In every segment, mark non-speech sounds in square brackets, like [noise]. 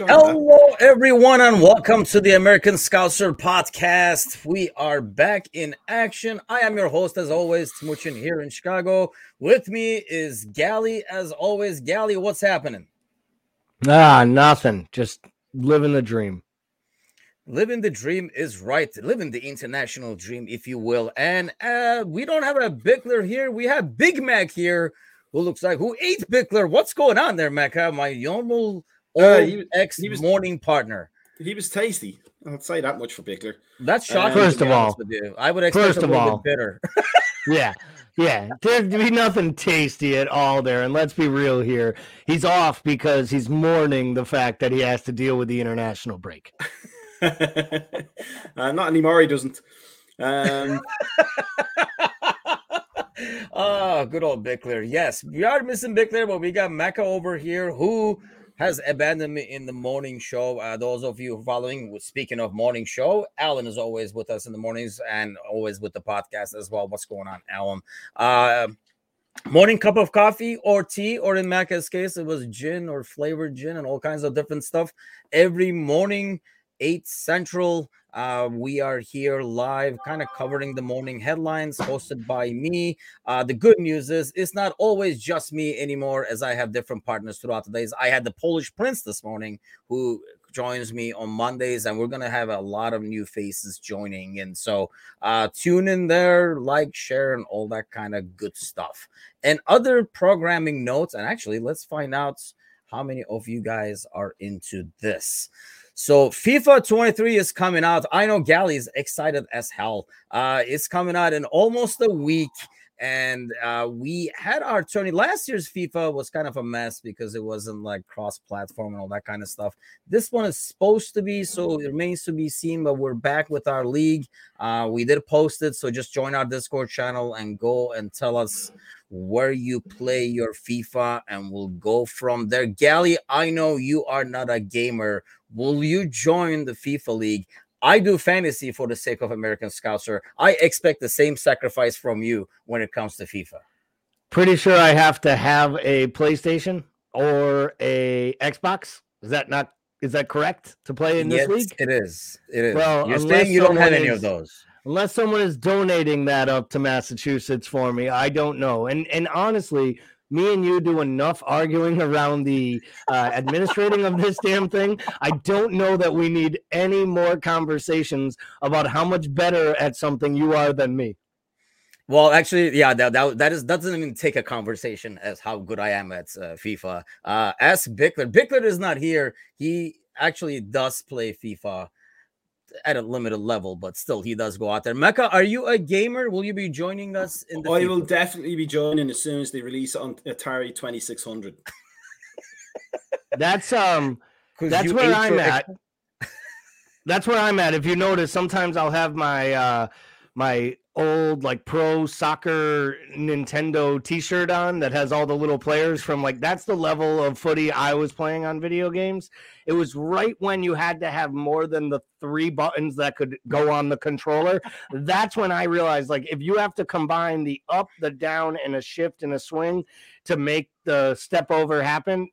was Hello, everyone, and welcome to the American Scouser podcast. We are back in action. I am your host, as always, Timuchin here in Chicago. With me is Gally, as always. Gally, what's happening? Ah, nothing. Just living the dream. Living the dream is right. Living the international dream, if you will. And uh, we don't have a Bickler here. We have Big Mac here, who looks like who ate Bickler. What's going on there, Mac? My normal uh, he, ex he was, morning partner. He was tasty. I'll say that much for Bickler. That's shocking. first of all, I would expect first of all, bitter. [laughs] yeah, yeah. There'd be nothing tasty at all there. And let's be real here. He's off because he's mourning the fact that he has to deal with the international break. [laughs] uh, not anymore. He doesn't. Um... [laughs] oh, good old Bickler. Yes, we are missing Bickler, but we got Mecca over here who has abandoned me in the morning show. Uh, those of you following, speaking of morning show, Alan is always with us in the mornings and always with the podcast as well. What's going on, Alan? Uh, morning cup of coffee or tea, or in Macca's case, it was gin or flavored gin and all kinds of different stuff every morning 8 Central. Uh, we are here live, kind of covering the morning headlines, hosted by me. Uh, the good news is it's not always just me anymore, as I have different partners throughout the days. I had the Polish Prince this morning who joins me on Mondays, and we're gonna have a lot of new faces joining. And so uh, tune in there, like, share, and all that kind of good stuff. And other programming notes, and actually, let's find out how many of you guys are into this. So FIFA 23 is coming out. I know Gally is excited as hell. Uh, it's coming out in almost a week. And uh, we had our tourney. Last year's FIFA was kind of a mess because it wasn't like cross platform and all that kind of stuff. This one is supposed to be, so it remains to be seen. But we're back with our league. Uh, we did post it. So just join our Discord channel and go and tell us where you play your FIFA, and we'll go from there. Gally, I know you are not a gamer Will you join the FIFA League? I do fantasy for the sake of American Scouser. I expect the same sacrifice from you when it comes to FIFA. Pretty sure I have to have a PlayStation or a Xbox. Is that not is that correct to play in this yes, league? It is. It is. Well, you're saying you don't have any of those. Unless someone is donating that up to Massachusetts for me, I don't know. And and honestly, me and you do enough arguing around the uh, administrating of this damn thing. I don't know that we need any more conversations about how much better at something you are than me. Well, actually, yeah, that, that that is that doesn't even take a conversation as how good I am at uh, FIFA. Uh, ask Bickler. Bickler is not here. He actually does play FIFA at a limited level, but still he does go out there. Mecca, are you a gamer? Will you be joining us in the I will definitely be joining as soon as they release on Atari 2600. [laughs] that's um that's where I'm at. that's where I'm at. If you notice, sometimes I'll have my uh my old like pro soccer Nintendo t-shirt on that has all the little players from like that's the level of footy I was playing on video games. It was right when you had to have more than the three buttons that could go on the controller. That's when I realized like if you have to combine the up, the down and a shift and a swing to make the step over happen,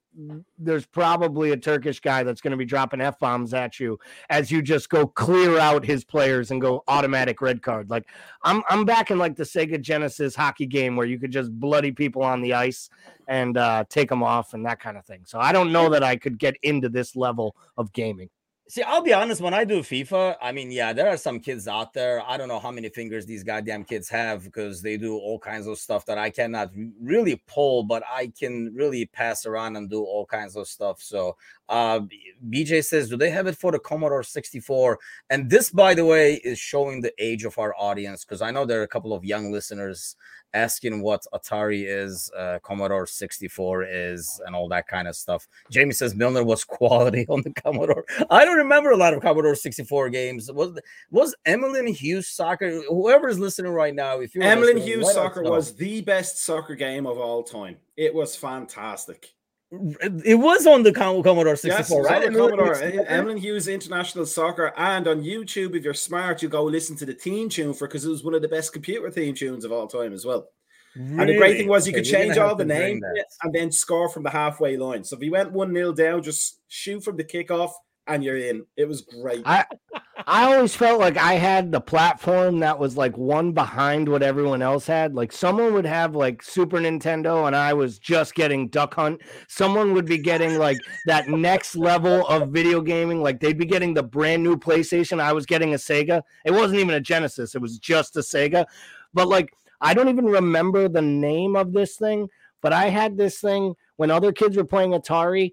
there's probably a Turkish guy that's going to be dropping F bombs at you as you just go clear out his players and go automatic red card. Like I'm I'm back in like the Sega Genesis hockey game where you could just bloody people on the ice and uh, take them off and that kind of thing. So I don't know that I could get into this level of gaming. See, I'll be honest. When I do FIFA, I mean, yeah, there are some kids out there. I don't know how many fingers these goddamn kids have because they do all kinds of stuff that I cannot really pull, but I can really pass around and do all kinds of stuff. So, uh, BJ says, do they have it for the Commodore 64? And this, by the way, is showing the age of our audience because I know there are a couple of young listeners asking what Atari is, uh, Commodore 64 is, and all that kind of stuff. Jamie says Milner was [laughs] quality on the Commodore. I don't remember a lot of Commodore 64 games. Was was Emlyn Hughes soccer? Whoever is listening right now, if you Emlyn Hughes soccer was the best soccer game of all time. It was fantastic. It was on the Commodore 64, yes, right? On Commodore, Emlyn Hughes International Soccer, and on YouTube, if you're smart, you go listen to the theme tune for because it was one of the best computer theme tunes of all time as well. Really? And the great thing was you okay, could change all the names and then score from the halfway line. So if you went one nil down, just shoot from the kickoff and you're in. It was great. I I always felt like I had the platform that was like one behind what everyone else had. Like someone would have like Super Nintendo and I was just getting Duck Hunt. Someone would be getting like that next level of video gaming. Like they'd be getting the brand new PlayStation. I was getting a Sega. It wasn't even a Genesis. It was just a Sega. But like I don't even remember the name of this thing, but I had this thing when other kids were playing Atari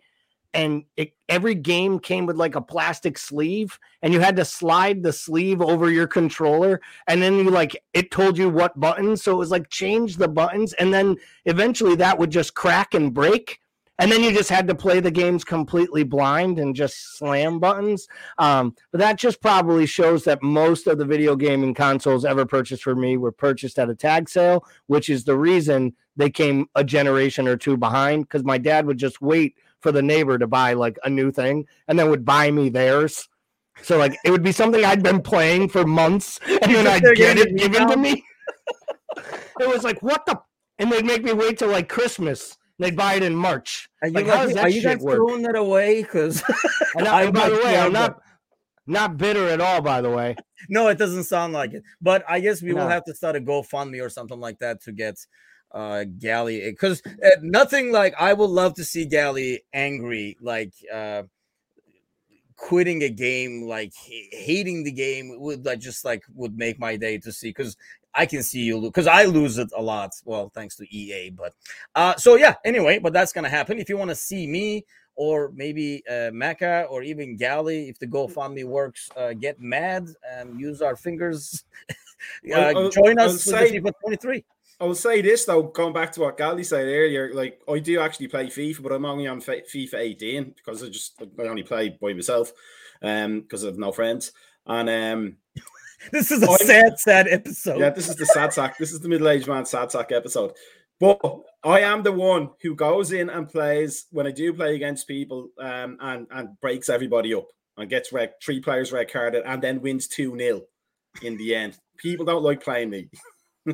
and it, every game came with like a plastic sleeve and you had to slide the sleeve over your controller and then you like it told you what buttons so it was like change the buttons and then eventually that would just crack and break and then you just had to play the games completely blind and just slam buttons. Um, but that just probably shows that most of the video gaming consoles ever purchased for me were purchased at a tag sale which is the reason they came a generation or two behind because my dad would just wait for the neighbor to buy like a new thing and then would buy me theirs. So like it would be something I'd been playing for months [laughs] and then I'd get it given to me. it was like what the and they'd make me wait till like Christmas. They'd buy it in March. Are you, like, how does that are you guys work? throwing that away? Because [laughs] by the way, I'm not not bitter at all. By the way, no, it doesn't sound like it. But I guess we no. will have to start a GoFundMe or something like that to get uh Gally because uh, nothing like I would love to see Gally angry like uh quitting a game like hating the game would like just like would make my day to see because I can see you because I lose it a lot. Well, thanks to EA, but uh so yeah, anyway, but that's gonna happen. If you want to see me or maybe uh Mecca or even Gally, if the GoFundMe works, uh get mad and use our fingers. [laughs] uh, join us say- FIFA 23. I will say this though, going back to what Gally said earlier, like I do actually play FIFA, but I'm only on FIFA 18 because I just I only play by myself, um, because I have no friends. And um, [laughs] this is a I'm, sad, sad episode. Yeah, this is the sad sack. This is the middle-aged man sad sack episode. But I am the one who goes in and plays when I do play against people, um, and and breaks everybody up and gets red three players red carded, and then wins two 0 in the end. People don't like playing me. [laughs]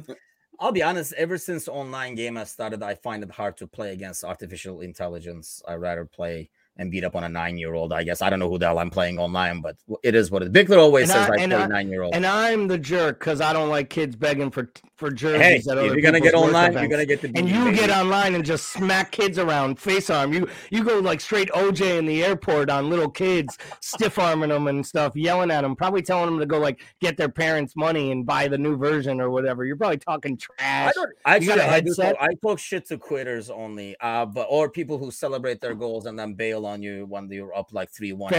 I'll be honest, ever since online game has started, I find it hard to play against artificial intelligence. I rather play and beat up on a nine year old. I guess I don't know who the hell I'm playing online, but it is what it. Bickler always and says I, I play nine year old, and I'm the jerk because I don't like kids begging for for jerseys. Hey, if you're gonna get online, events. you're gonna get the and you baby. get online and just smack kids around, face arm. You you go like straight OJ in the airport on little kids, stiff arming them and stuff, yelling at them, probably telling them to go like get their parents' money and buy the new version or whatever. You're probably talking trash. I don't. I, do talk, I talk shit to quitters only, uh, but or people who celebrate their goals and then bail on you when you're up like 3 1.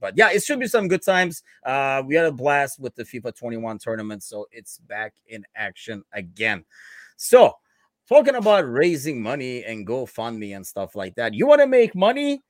But yeah, it should be some good times. Uh, we had a blast with the FIFA 21 tournament, so it's back in action again. So, talking about raising money and GoFundMe and stuff like that, you want to make money?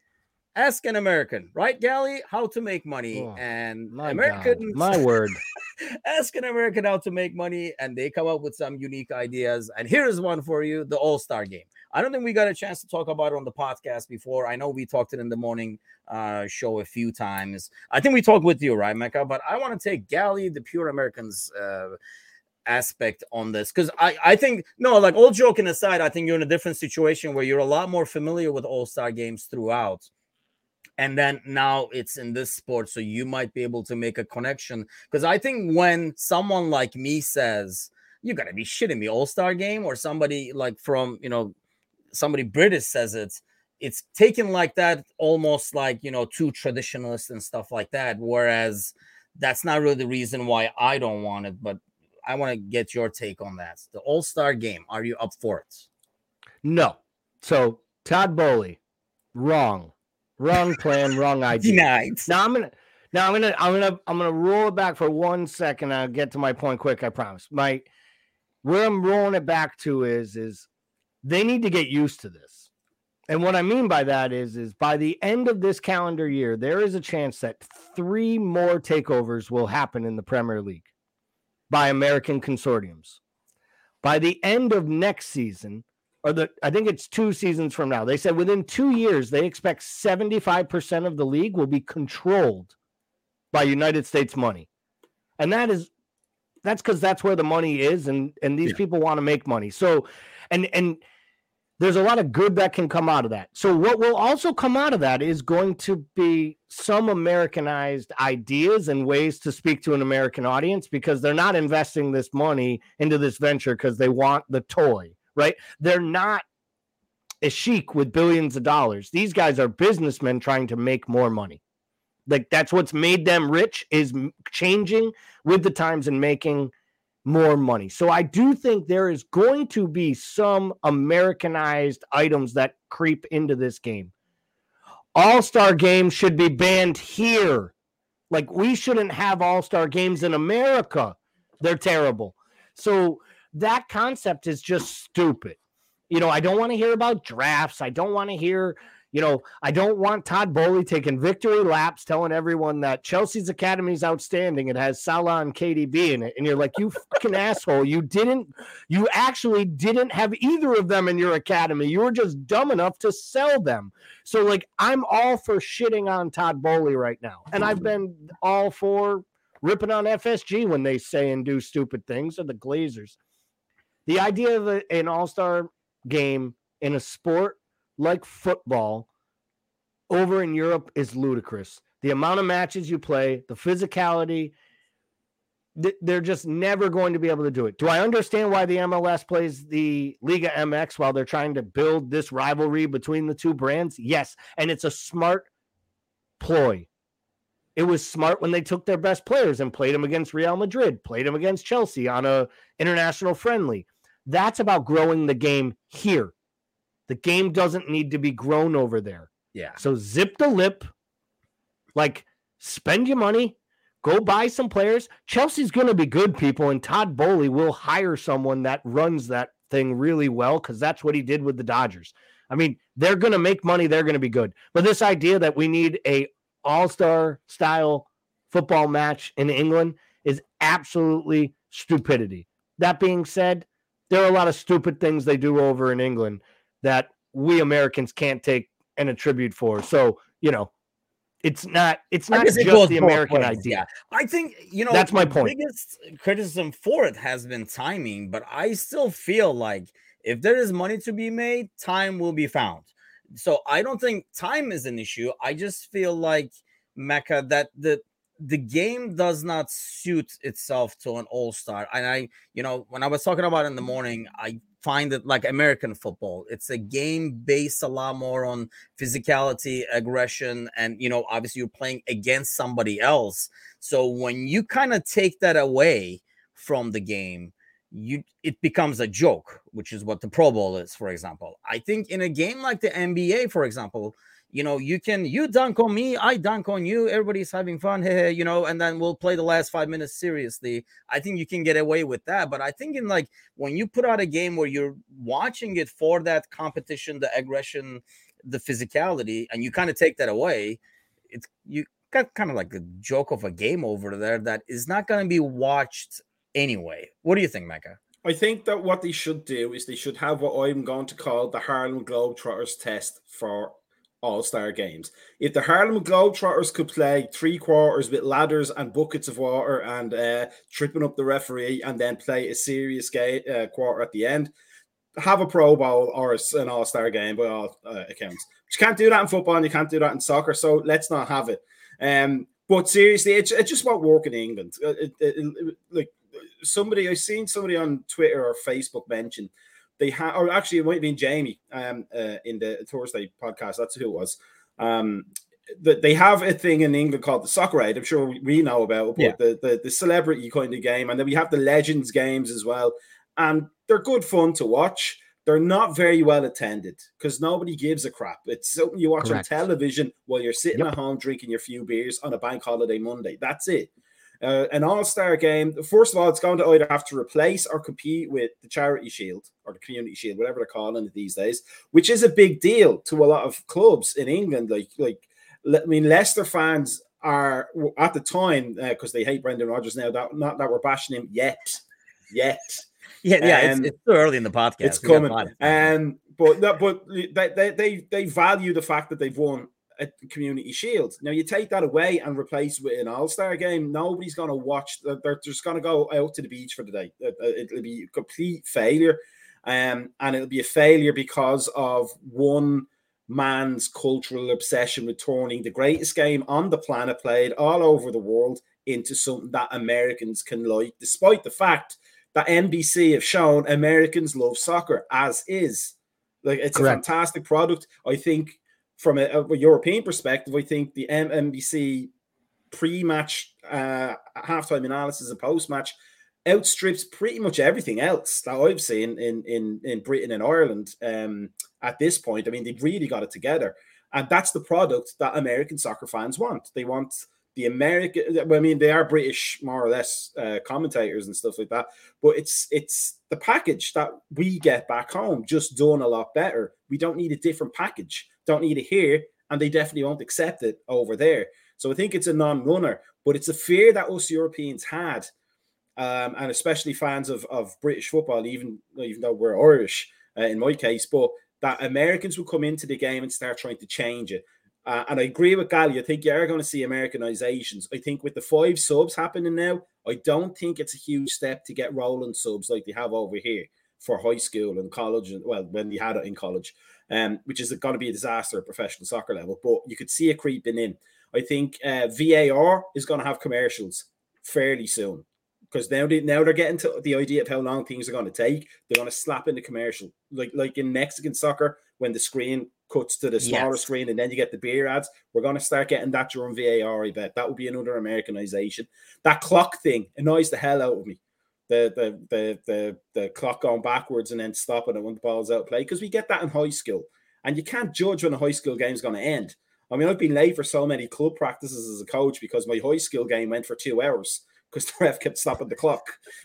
ask an American, right, Gally, how to make money. Oh, and Americans, my word, [laughs] ask an American how to make money, and they come up with some unique ideas. And here's one for you: the All Star Game. I don't think we got a chance to talk about it on the podcast before. I know we talked it in the morning uh, show a few times. I think we talked with you, right, Mecca? But I want to take Gally, the pure Americans. Uh, aspect on this because I, I think no like all joking aside i think you're in a different situation where you're a lot more familiar with all-star games throughout. And then now it's in this sport so you might be able to make a connection. Because i think when someone like me says you gotta be shitting me all-star game or somebody like from you know somebody british says it it's taken like that almost like you know two traditionalist and stuff like that. Whereas that's not really the reason why i don't want it but i want to get your take on that the all-star game are you up for it no so todd Boehly, wrong Wrong plan, [laughs] wrong idea. Denied. Now I'm gonna now I'm gonna I'm gonna I'm gonna roll it back for one second. I'll get to my point quick, I promise. My where I'm rolling it back to is is they need to get used to this. And what I mean by that is is by the end of this calendar year, there is a chance that three more takeovers will happen in the Premier League by American consortiums. By the end of next season, or the I think it's two seasons from now. They said within two years they expect 75% of the league will be controlled by United States money. And that is that's because that's where the money is, and and these yeah. people want to make money. So, and and there's a lot of good that can come out of that. So what will also come out of that is going to be some Americanized ideas and ways to speak to an American audience because they're not investing this money into this venture because they want the toy, right? They're not a sheik with billions of dollars. These guys are businessmen trying to make more money. Like that's what's made them rich is changing with the times and making more money. So I do think there is going to be some Americanized items that creep into this game. All Star games should be banned here. Like we shouldn't have All Star games in America. They're terrible. So that concept is just stupid. You know, I don't want to hear about drafts. I don't want to hear you know, I don't want Todd Boehly taking victory laps telling everyone that Chelsea's academy is outstanding. It has Salah and KDB in it. And you're like, you fucking [laughs] asshole. You didn't, you actually didn't have either of them in your academy. You were just dumb enough to sell them. So, like, I'm all for shitting on Todd Boehly right now. And I've been all for ripping on FSG when they say and do stupid things or the Glazers. The idea of a, an all star game in a sport like football over in Europe is ludicrous. The amount of matches you play, the physicality, they're just never going to be able to do it. Do I understand why the MLS plays the Liga MX while they're trying to build this rivalry between the two brands? Yes, and it's a smart ploy. It was smart when they took their best players and played them against Real Madrid, played them against Chelsea on a international friendly. That's about growing the game here. The game doesn't need to be grown over there. Yeah. So zip the lip, like spend your money, go buy some players. Chelsea's going to be good, people, and Todd Boehly will hire someone that runs that thing really well because that's what he did with the Dodgers. I mean, they're going to make money. They're going to be good. But this idea that we need a all-star style football match in England is absolutely stupidity. That being said, there are a lot of stupid things they do over in England that we Americans can't take and attribute for. So, you know, it's not it's not just the American idea. Yeah. I think you know that's my point. Biggest criticism for it has been timing, but I still feel like if there is money to be made, time will be found. So I don't think time is an issue. I just feel like Mecca that the the game does not suit itself to an all-star. And I, you know, when I was talking about in the morning, I find it like American football. It's a game based a lot more on physicality, aggression, and you know, obviously you're playing against somebody else. So when you kind of take that away from the game, you it becomes a joke, which is what the Pro Bowl is, for example. I think in a game like the NBA, for example, you know, you can you dunk on me, I dunk on you, everybody's having fun, [laughs] hey, you know, and then we'll play the last five minutes seriously. I think you can get away with that. But I think in like when you put out a game where you're watching it for that competition, the aggression, the physicality, and you kind of take that away, it's you got kind of like a joke of a game over there that is not going to be watched anyway. What do you think, Mecca? I think that what they should do is they should have what I'm going to call the Harlem Globetrotters test for all Star games. If the Harlem Globetrotters could play three quarters with ladders and buckets of water and uh, tripping up the referee and then play a serious game, uh, quarter at the end, have a Pro Bowl or an All Star game by all uh, accounts. But you can't do that in football and you can't do that in soccer, so let's not have it. Um, but seriously, it, it just won't work in England. Uh, it, it, like somebody, I've seen somebody on Twitter or Facebook mention they have, or actually, it might have been Jamie um, uh, in the Thursday podcast. That's who it was. Um, that they have a thing in England called the Soccer Aid. I'm sure we know about, but yeah. the, the the celebrity kind of game, and then we have the Legends games as well, and they're good fun to watch. They're not very well attended because nobody gives a crap. It's something you watch Correct. on television while you're sitting yep. at home drinking your few beers on a bank holiday Monday. That's it. Uh, an all-star game. First of all, it's going to either have to replace or compete with the Charity Shield or the Community Shield, whatever they're calling it these days, which is a big deal to a lot of clubs in England. Like, like I mean, Leicester fans are at the time because uh, they hate Brendan Rodgers now. That not that we're bashing him yet, yet. Yeah, yeah, um, it's, it's, too early in the podcast. It's we coming. Um, but but they, they they value the fact that they've won a community shield. Now you take that away and replace with an all-star game. Nobody's going to watch. They're just going to go out to the beach for the day. It'll be a complete failure, um, and it'll be a failure because of one man's cultural obsession with turning the greatest game on the planet, played all over the world, into something that Americans can like, despite the fact that NBC have shown Americans love soccer as is. Like it's Correct. a fantastic product. I think from a, a, European perspective, I think the NBC pre-match uh, halftime analysis and post-match outstrips pretty much everything else that I've seen in in in Britain and Ireland um, at this point. I mean, they've really got it together, and that's the product that American soccer fans want. They want the American. I mean, they are British more or less uh, commentators and stuff like that, but it's it's the package that we get back home just done a lot better. We don't need a different package. Don't need it here, and they definitely won't accept it over there. So I think it's a non-runner, but it's a fear that us Europeans had, um, and especially fans of, of British football, even even though we're Irish uh, in my case, but that Americans will come into the game and start trying to change it. Uh, and I agree with Gally. I think you are going to see Americanizations. I think with the five subs happening now, I don't think it's a huge step to get rolling subs like they have over here for high school and college, and well, when they had it in college, um, which is going to be a disaster at professional soccer level. But you could see it creeping in. I think uh, VAR is going to have commercials fairly soon because now they now they're getting to the idea of how long things are going to take. They're going to slap in the commercial, like like in Mexican soccer when the screen cuts to the smaller yes. screen and then you get the beer ads. We're going to start getting that during VAR. I bet that would be another Americanization. That clock thing annoys the hell out of me. The the the the, the clock going backwards and then stopping it when the ball's out of play because we get that in high school and you can't judge when a high school game is going to end. I mean, I've been late for so many club practices as a coach because my high school game went for two hours because the [laughs] ref kept stopping the clock. [laughs]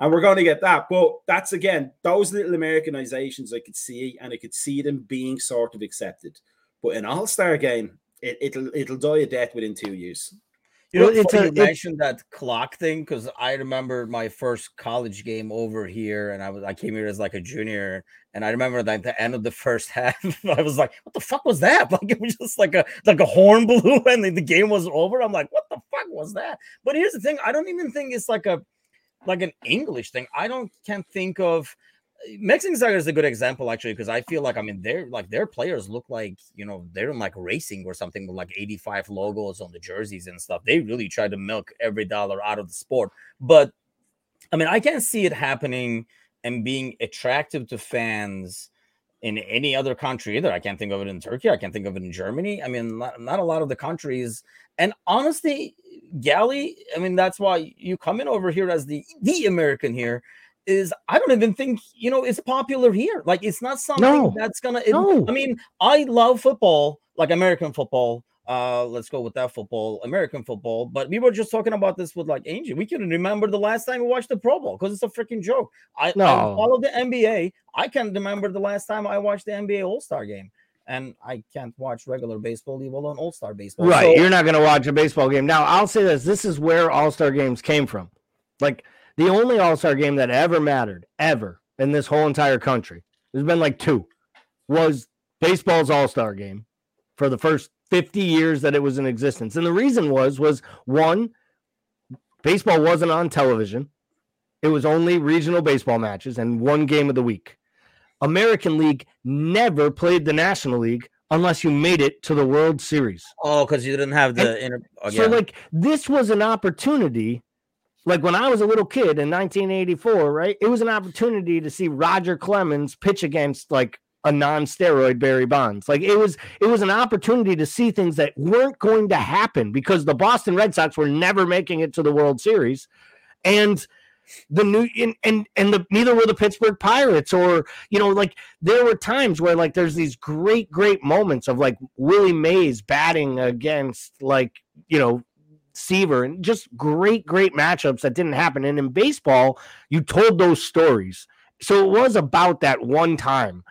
and we're going to get that. But that's again, those little Americanizations I could see, and I could see them being sort of accepted. But an all star game, it, it'll it'll die a death within two years. You know, it's a, you mentioned that clock thing because I remember my first college game over here, and I was I came here as like a junior, and I remember that at the end of the first [laughs] half, I was like, "What the fuck was that?" [laughs] Like it was just like a like a horn [laughs] blew, and the, the game was over. I'm like, "What the fuck was that?" But here's the thing: I don't even think it's like a like an English thing. I don't can't think of Mexican soccer is a good example actually because I feel like I mean they're like their players look like you know they're in like racing or something with like 85 logos on the jerseys and stuff. They really try to milk every dollar out of the sport. But I mean I can't see it happening and being attractive to fans in any other country either. I can't think of it in Turkey. I can't think of it in Germany. I mean, not, not a lot of the countries. And honestly, Galley, I mean, that's why you come in over here as the the American here is I don't even think you know it's popular here. Like it's not something no. that's gonna. It, no. I mean, I love football, like American football. Uh, let's go with that football, American football. But we were just talking about this with like Angie. We can't remember the last time we watched the Pro Bowl because it's a freaking joke. I, no. I follow the NBA. I can't remember the last time I watched the NBA All Star game and I can't watch regular baseball, leave alone All Star baseball. Right, so, you're not going to watch a baseball game. Now, I'll say this: this is where All Star games came from. Like the only All Star game that ever mattered, ever in this whole entire country, there's been like two, was baseball's All Star game for the first 50 years that it was in existence. And the reason was, was one, baseball wasn't on television. It was only regional baseball matches and one game of the week. American League never played the National League unless you made it to the World Series. Oh, because you didn't have the inter- oh, yeah. so like this was an opportunity like when I was a little kid in 1984, right? It was an opportunity to see Roger Clemens pitch against like a non-steroid Barry Bonds. Like it was it was an opportunity to see things that weren't going to happen because the Boston Red Sox were never making it to the World Series. And the new and and, and the neither were the Pittsburgh Pirates or you know like there were times where like there's these great great moments of like Willie Mays batting against like you know Seaver, and just great, great matchups that didn't happen. And in baseball, you told those stories. So it was about that one time.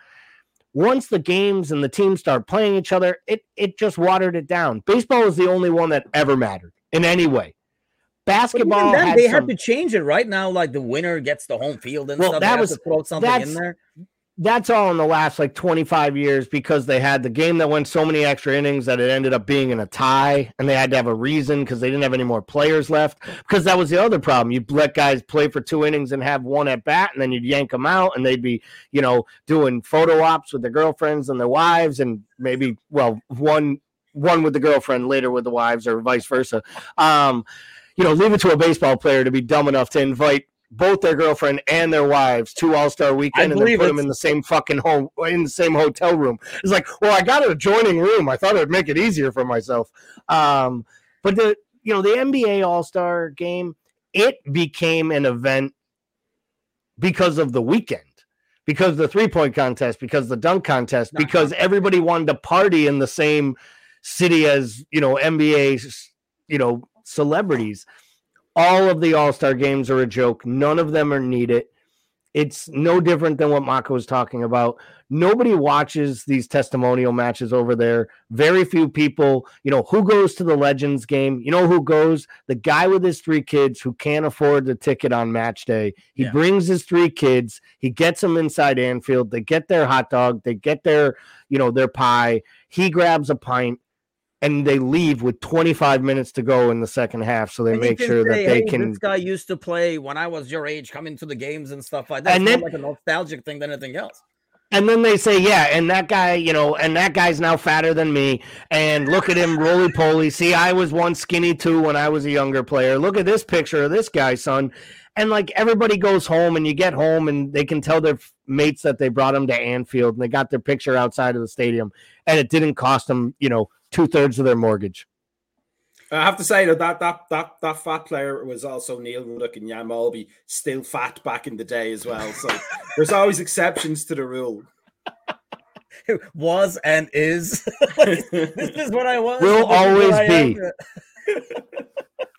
Once the games and the teams start playing each other, it it just watered it down. Baseball is the only one that ever mattered in any way. Basketball, then, they some, had to change it right now. Like the winner gets the home field and well, stuff. That was throw something in there. That's all in the last like 25 years because they had the game that went so many extra innings that it ended up being in a tie and they had to have a reason because they didn't have any more players left. Because that was the other problem. You let guys play for two innings and have one at bat and then you'd yank them out and they'd be you know doing photo ops with their girlfriends and their wives and maybe well one one with the girlfriend later with the wives or vice versa. Um you know leave it to a baseball player to be dumb enough to invite both their girlfriend and their wives to All Star Weekend and then put them in the same fucking home in the same hotel room. It's like, well, I got an adjoining room. I thought it would make it easier for myself. Um, but the you know the NBA All Star Game, it became an event because of the weekend, because the three point contest, because the dunk contest, because everybody wanted to party in the same city as you know NBA, you know celebrities all of the All Star games are a joke. None of them are needed. It's no different than what Mako was talking about. Nobody watches these testimonial matches over there. Very few people, you know, who goes to the Legends game? You know who goes? The guy with his three kids who can't afford the ticket on match day. He yeah. brings his three kids. He gets them inside Anfield. They get their hot dog. They get their, you know, their pie. He grabs a pint and they leave with 25 minutes to go in the second half so they and make sure say, that they hey, can this guy used to play when i was your age coming to the games and stuff like that and then, like a nostalgic thing than anything else and then they say, yeah, and that guy, you know, and that guy's now fatter than me. And look at him, roly poly. See, I was one skinny too when I was a younger player. Look at this picture of this guy, son. And like everybody goes home, and you get home, and they can tell their mates that they brought them to Anfield, and they got their picture outside of the stadium, and it didn't cost them, you know, two thirds of their mortgage. I have to say that that that that, that fat player was also Neil Ruddock and Jan Molby, still fat back in the day as well. So [laughs] there's always exceptions to the rule. [laughs] was and is. [laughs] this is what I was. Will always be.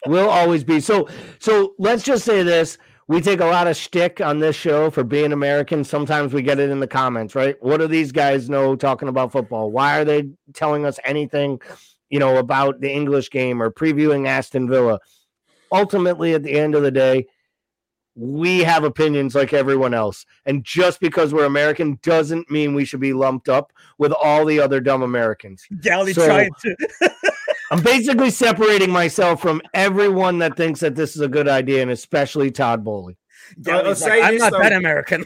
Will always be. So so let's just say this we take a lot of shtick on this show for being American. Sometimes we get it in the comments, right? What do these guys know talking about football? Why are they telling us anything, you know, about the English game or previewing Aston Villa? Ultimately, at the end of the day, we have opinions like everyone else. And just because we're American doesn't mean we should be lumped up with all the other dumb Americans. Galley so, trying to. [laughs] I'm basically separating myself from everyone that thinks that this is a good idea, and especially Todd Boehly. Yeah, [laughs] like, I'm not though. that American.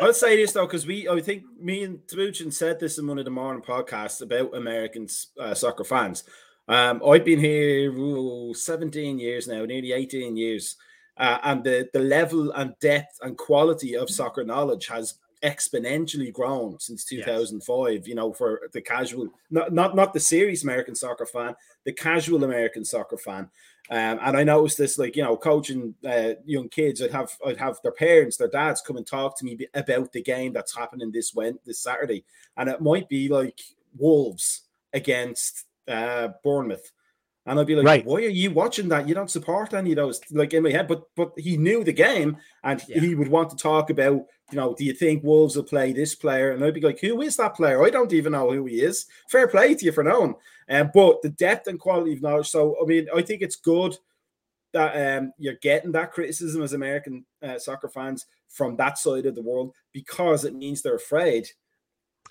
I'll say this though, because we, I think me and Timuchin said this in one of the morning podcasts about American uh, soccer fans. Um, I've been here ooh, 17 years now, nearly 18 years, uh, and the the level and depth and quality of soccer knowledge has exponentially grown since 2005 yes. you know for the casual not, not not the serious american soccer fan the casual american soccer fan. Um, and i noticed this like you know coaching uh, young kids i'd have i'd have their parents their dads come and talk to me about the game that's happening this went this saturday. And it might be like wolves against uh, bournemouth and I'd be like, right. why are you watching that? You don't support any of those, like in my head. But but he knew the game and yeah. he would want to talk about, you know, do you think Wolves will play this player? And I'd be like, who is that player? I don't even know who he is. Fair play to you for knowing. Um, but the depth and quality of knowledge. So I mean, I think it's good that um, you're getting that criticism as American uh, soccer fans from that side of the world because it means they're afraid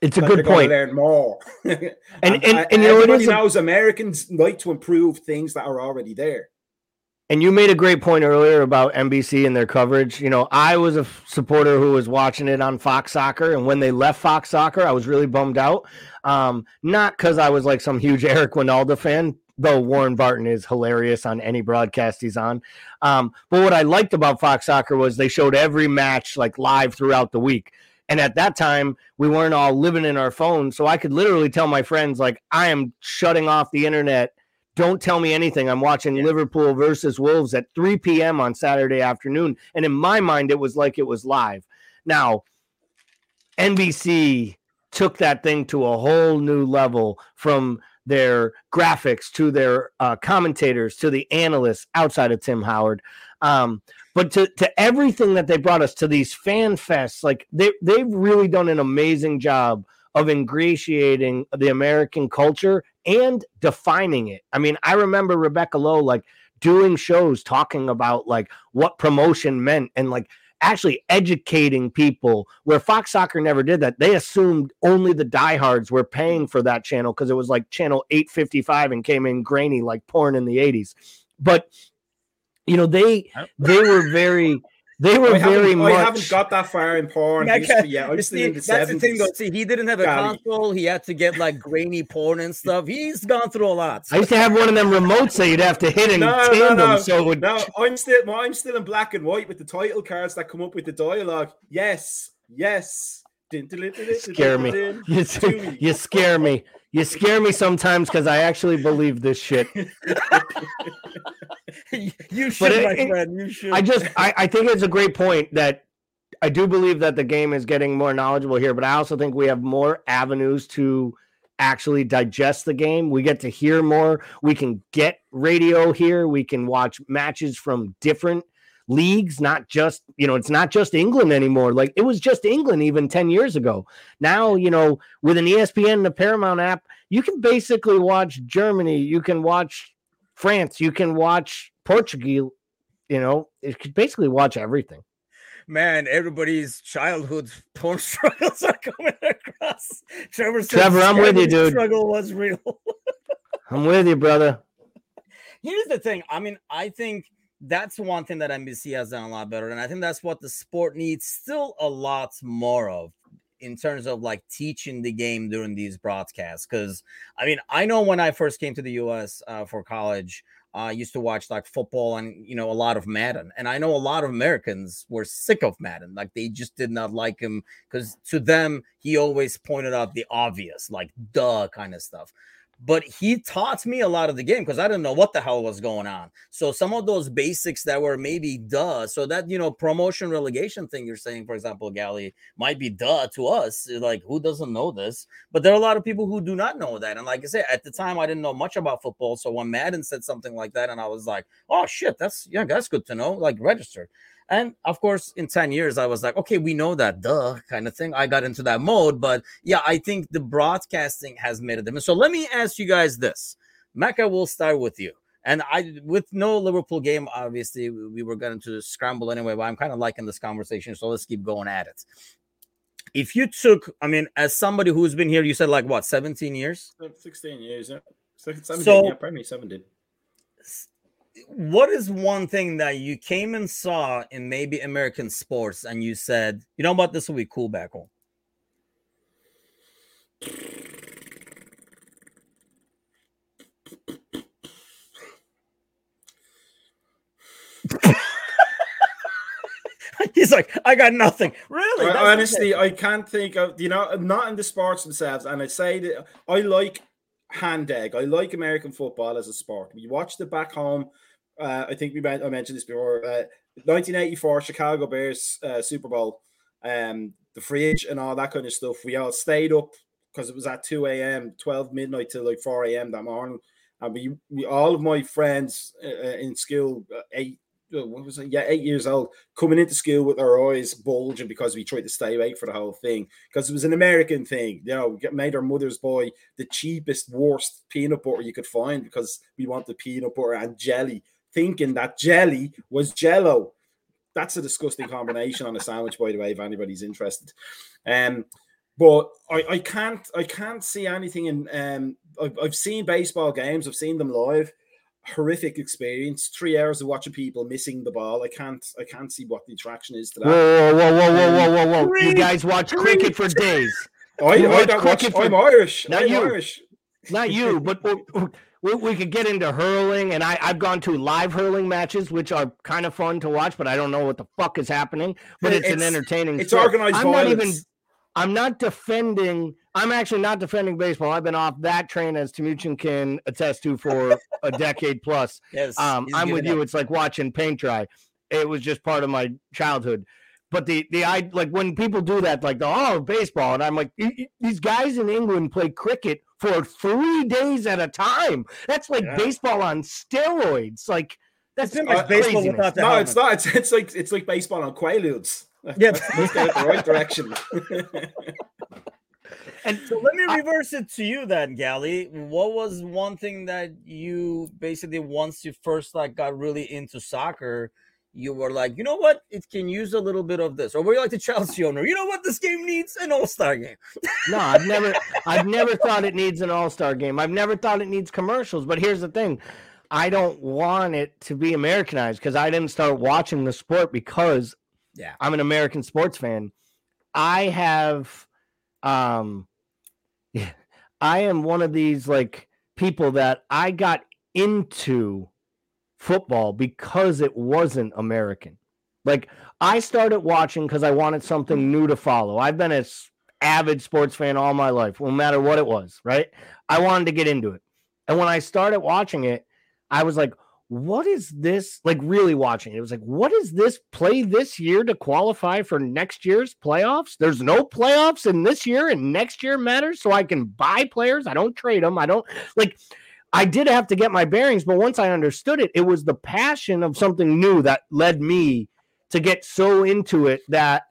it's a good point. Learn more, [laughs] and, and, and, and you know, knows Americans like to improve things that are already there. And you made a great point earlier about NBC and their coverage. You know, I was a supporter who was watching it on Fox Soccer, and when they left Fox Soccer, I was really bummed out. Um, not because I was like some huge [laughs] Eric Wynalda fan, though Warren Barton is hilarious on any broadcast he's on. Um, but what I liked about Fox Soccer was they showed every match like live throughout the week. And at that time, we weren't all living in our phones. So I could literally tell my friends, like, I am shutting off the internet. Don't tell me anything. I'm watching yeah. Liverpool versus Wolves at 3 p.m. on Saturday afternoon. And in my mind, it was like it was live. Now, NBC took that thing to a whole new level from their graphics to their uh, commentators to the analysts outside of Tim Howard. Um, but to, to everything that they brought us to these fan fests, like they, they've really done an amazing job of ingratiating the American culture and defining it. I mean, I remember Rebecca Lowe like doing shows talking about like what promotion meant and like actually educating people where Fox Soccer never did that. They assumed only the diehards were paying for that channel because it was like channel 855 and came in grainy like porn in the 80s. But you know, they they were very they were oh, I very oh, much. I haven't got that far in porn. Yeah, yeah I'm still in the that's 70s. the thing, though. See, he didn't have a console. He had to get like grainy porn and stuff. He's gone through a lot. I used to have one of them remotes that you'd have to hit in no, tandem. No, no. So would... no, I'm still, I'm still in black and white with the title cards that come up with the dialogue. Yes, yes. Scare me. You, you scare me. You scare me sometimes because I actually believe this shit. you should, it, my friend. You should. I just, I, I think it's a great point that I do believe that the game is getting more knowledgeable here, but I also think we have more avenues to actually digest the game. We get to hear more. We can get radio here. We can watch matches from different leagues, not just, you know, it's not just England anymore. Like it was just England even 10 years ago. Now, you know, with an ESPN and a Paramount app, you can basically watch Germany, you can watch France, you can watch Portugal, you know, you can basically watch everything. Man, everybody's childhood [laughs] porn struggles are coming across. Trevor, Trevor, I'm with you, dude. Struggle was real. I'm with you, brother. [laughs] Here's the thing. I mean, I think that's one thing that NBC has done a lot better. And I think that's what the sport needs still a lot more of in terms of like teaching the game during these broadcasts. Because I mean, I know when I first came to the US uh, for college, I used to watch like football and you know a lot of Madden, and I know a lot of Americans were sick of Madden, like they just did not like him because to them he always pointed out the obvious, like duh kind of stuff but he taught me a lot of the game because I didn't know what the hell was going on. So some of those basics that were maybe duh, so that you know, promotion relegation thing you're saying, for example, Galley might be duh to us. Eh, like, who doesn't know this? But there are a lot of people who do not know that. And like I said, at the time I didn't know much about football. So when Madden said something like that, and I was like, oh shit, that's yeah, that's good to know. Like register. And of course, in 10 years, I was like, okay, we know that, duh, kind of thing. I got into that mode. But yeah, I think the broadcasting has made a difference. So let me ask you guys this. Mecca, we'll start with you. And I, with no Liverpool game, obviously, we were going to scramble anyway, but I'm kind of liking this conversation. So let's keep going at it. If you took, I mean, as somebody who's been here, you said like what, 17 years? 16 years, yeah. 17, so, yeah, probably 17 what is one thing that you came and saw in maybe American sports and you said, you know what, this will be cool back home? [laughs] He's like, I got nothing. Really? I, honestly, I can't think of you know, not in the sports themselves. And I say that I like hand egg. I like American football as a sport. You watch it back home uh, I think we I mentioned this before. Uh, 1984 Chicago Bears uh, Super Bowl, um, the fridge and all that kind of stuff. We all stayed up because it was at 2 a.m., 12 midnight till like 4 a.m. that morning. And we, we all of my friends uh, uh in school, uh, eight, what was it? Yeah, eight years old, coming into school with our eyes bulging because we tried to stay awake for the whole thing because it was an American thing. You know, made our mother's boy the cheapest, worst peanut butter you could find because we wanted peanut butter and jelly thinking that jelly was jello. That's a disgusting combination on a sandwich, by the way, if anybody's interested. Um, but I, I can't I can't see anything in um I've, I've seen baseball games, I've seen them live. Horrific experience. Three hours of watching people missing the ball. I can't I can't see what the attraction is to that. Whoa, whoa, whoa, whoa, whoa, whoa, whoa, whoa. You guys watch cricket for days. I, I don't watch, for, I'm Irish. Not I'm you. Irish. Not you, [laughs] but we, we could get into hurling, and I, I've gone to live hurling matches, which are kind of fun to watch, but I don't know what the fuck is happening. But it's, it's an entertaining. It's sport. organized I'm violence. Not even, I'm not defending. I'm actually not defending baseball. I've been off that train, as Timuchin can attest to, for a decade plus. [laughs] Yes, um, I'm with you. It's like watching paint dry. It was just part of my childhood. But the the I like when people do that, like the oh baseball, and I'm like these guys in England play cricket for three days at a time. That's like yeah. baseball on steroids. Like that's uh, baseball without No, it's not. It's, [laughs] it's like it's like baseball on quaaludes. Yeah, let's get the right direction. [laughs] and so let me reverse it to you then, Gally. What was one thing that you basically once you first like got really into soccer, you were like, you know what, it can use a little bit of this, or were you like the Chelsea owner? You know what, this game needs an All Star game. [laughs] no, I've never, I've never thought it needs an All Star game. I've never thought it needs commercials. But here's the thing, I don't want it to be Americanized because I didn't start watching the sport because yeah, I'm an American sports fan. I have, um, [laughs] I am one of these like people that I got into football because it wasn't American. Like I started watching because I wanted something new to follow. I've been a avid sports fan all my life, no matter what it was, right? I wanted to get into it. And when I started watching it, I was like, what is this? Like really watching it. It was like, what is this play this year to qualify for next year's playoffs? There's no playoffs in this year and next year matters. So I can buy players. I don't trade them. I don't like I did have to get my bearings, but once I understood it, it was the passion of something new that led me to get so into it that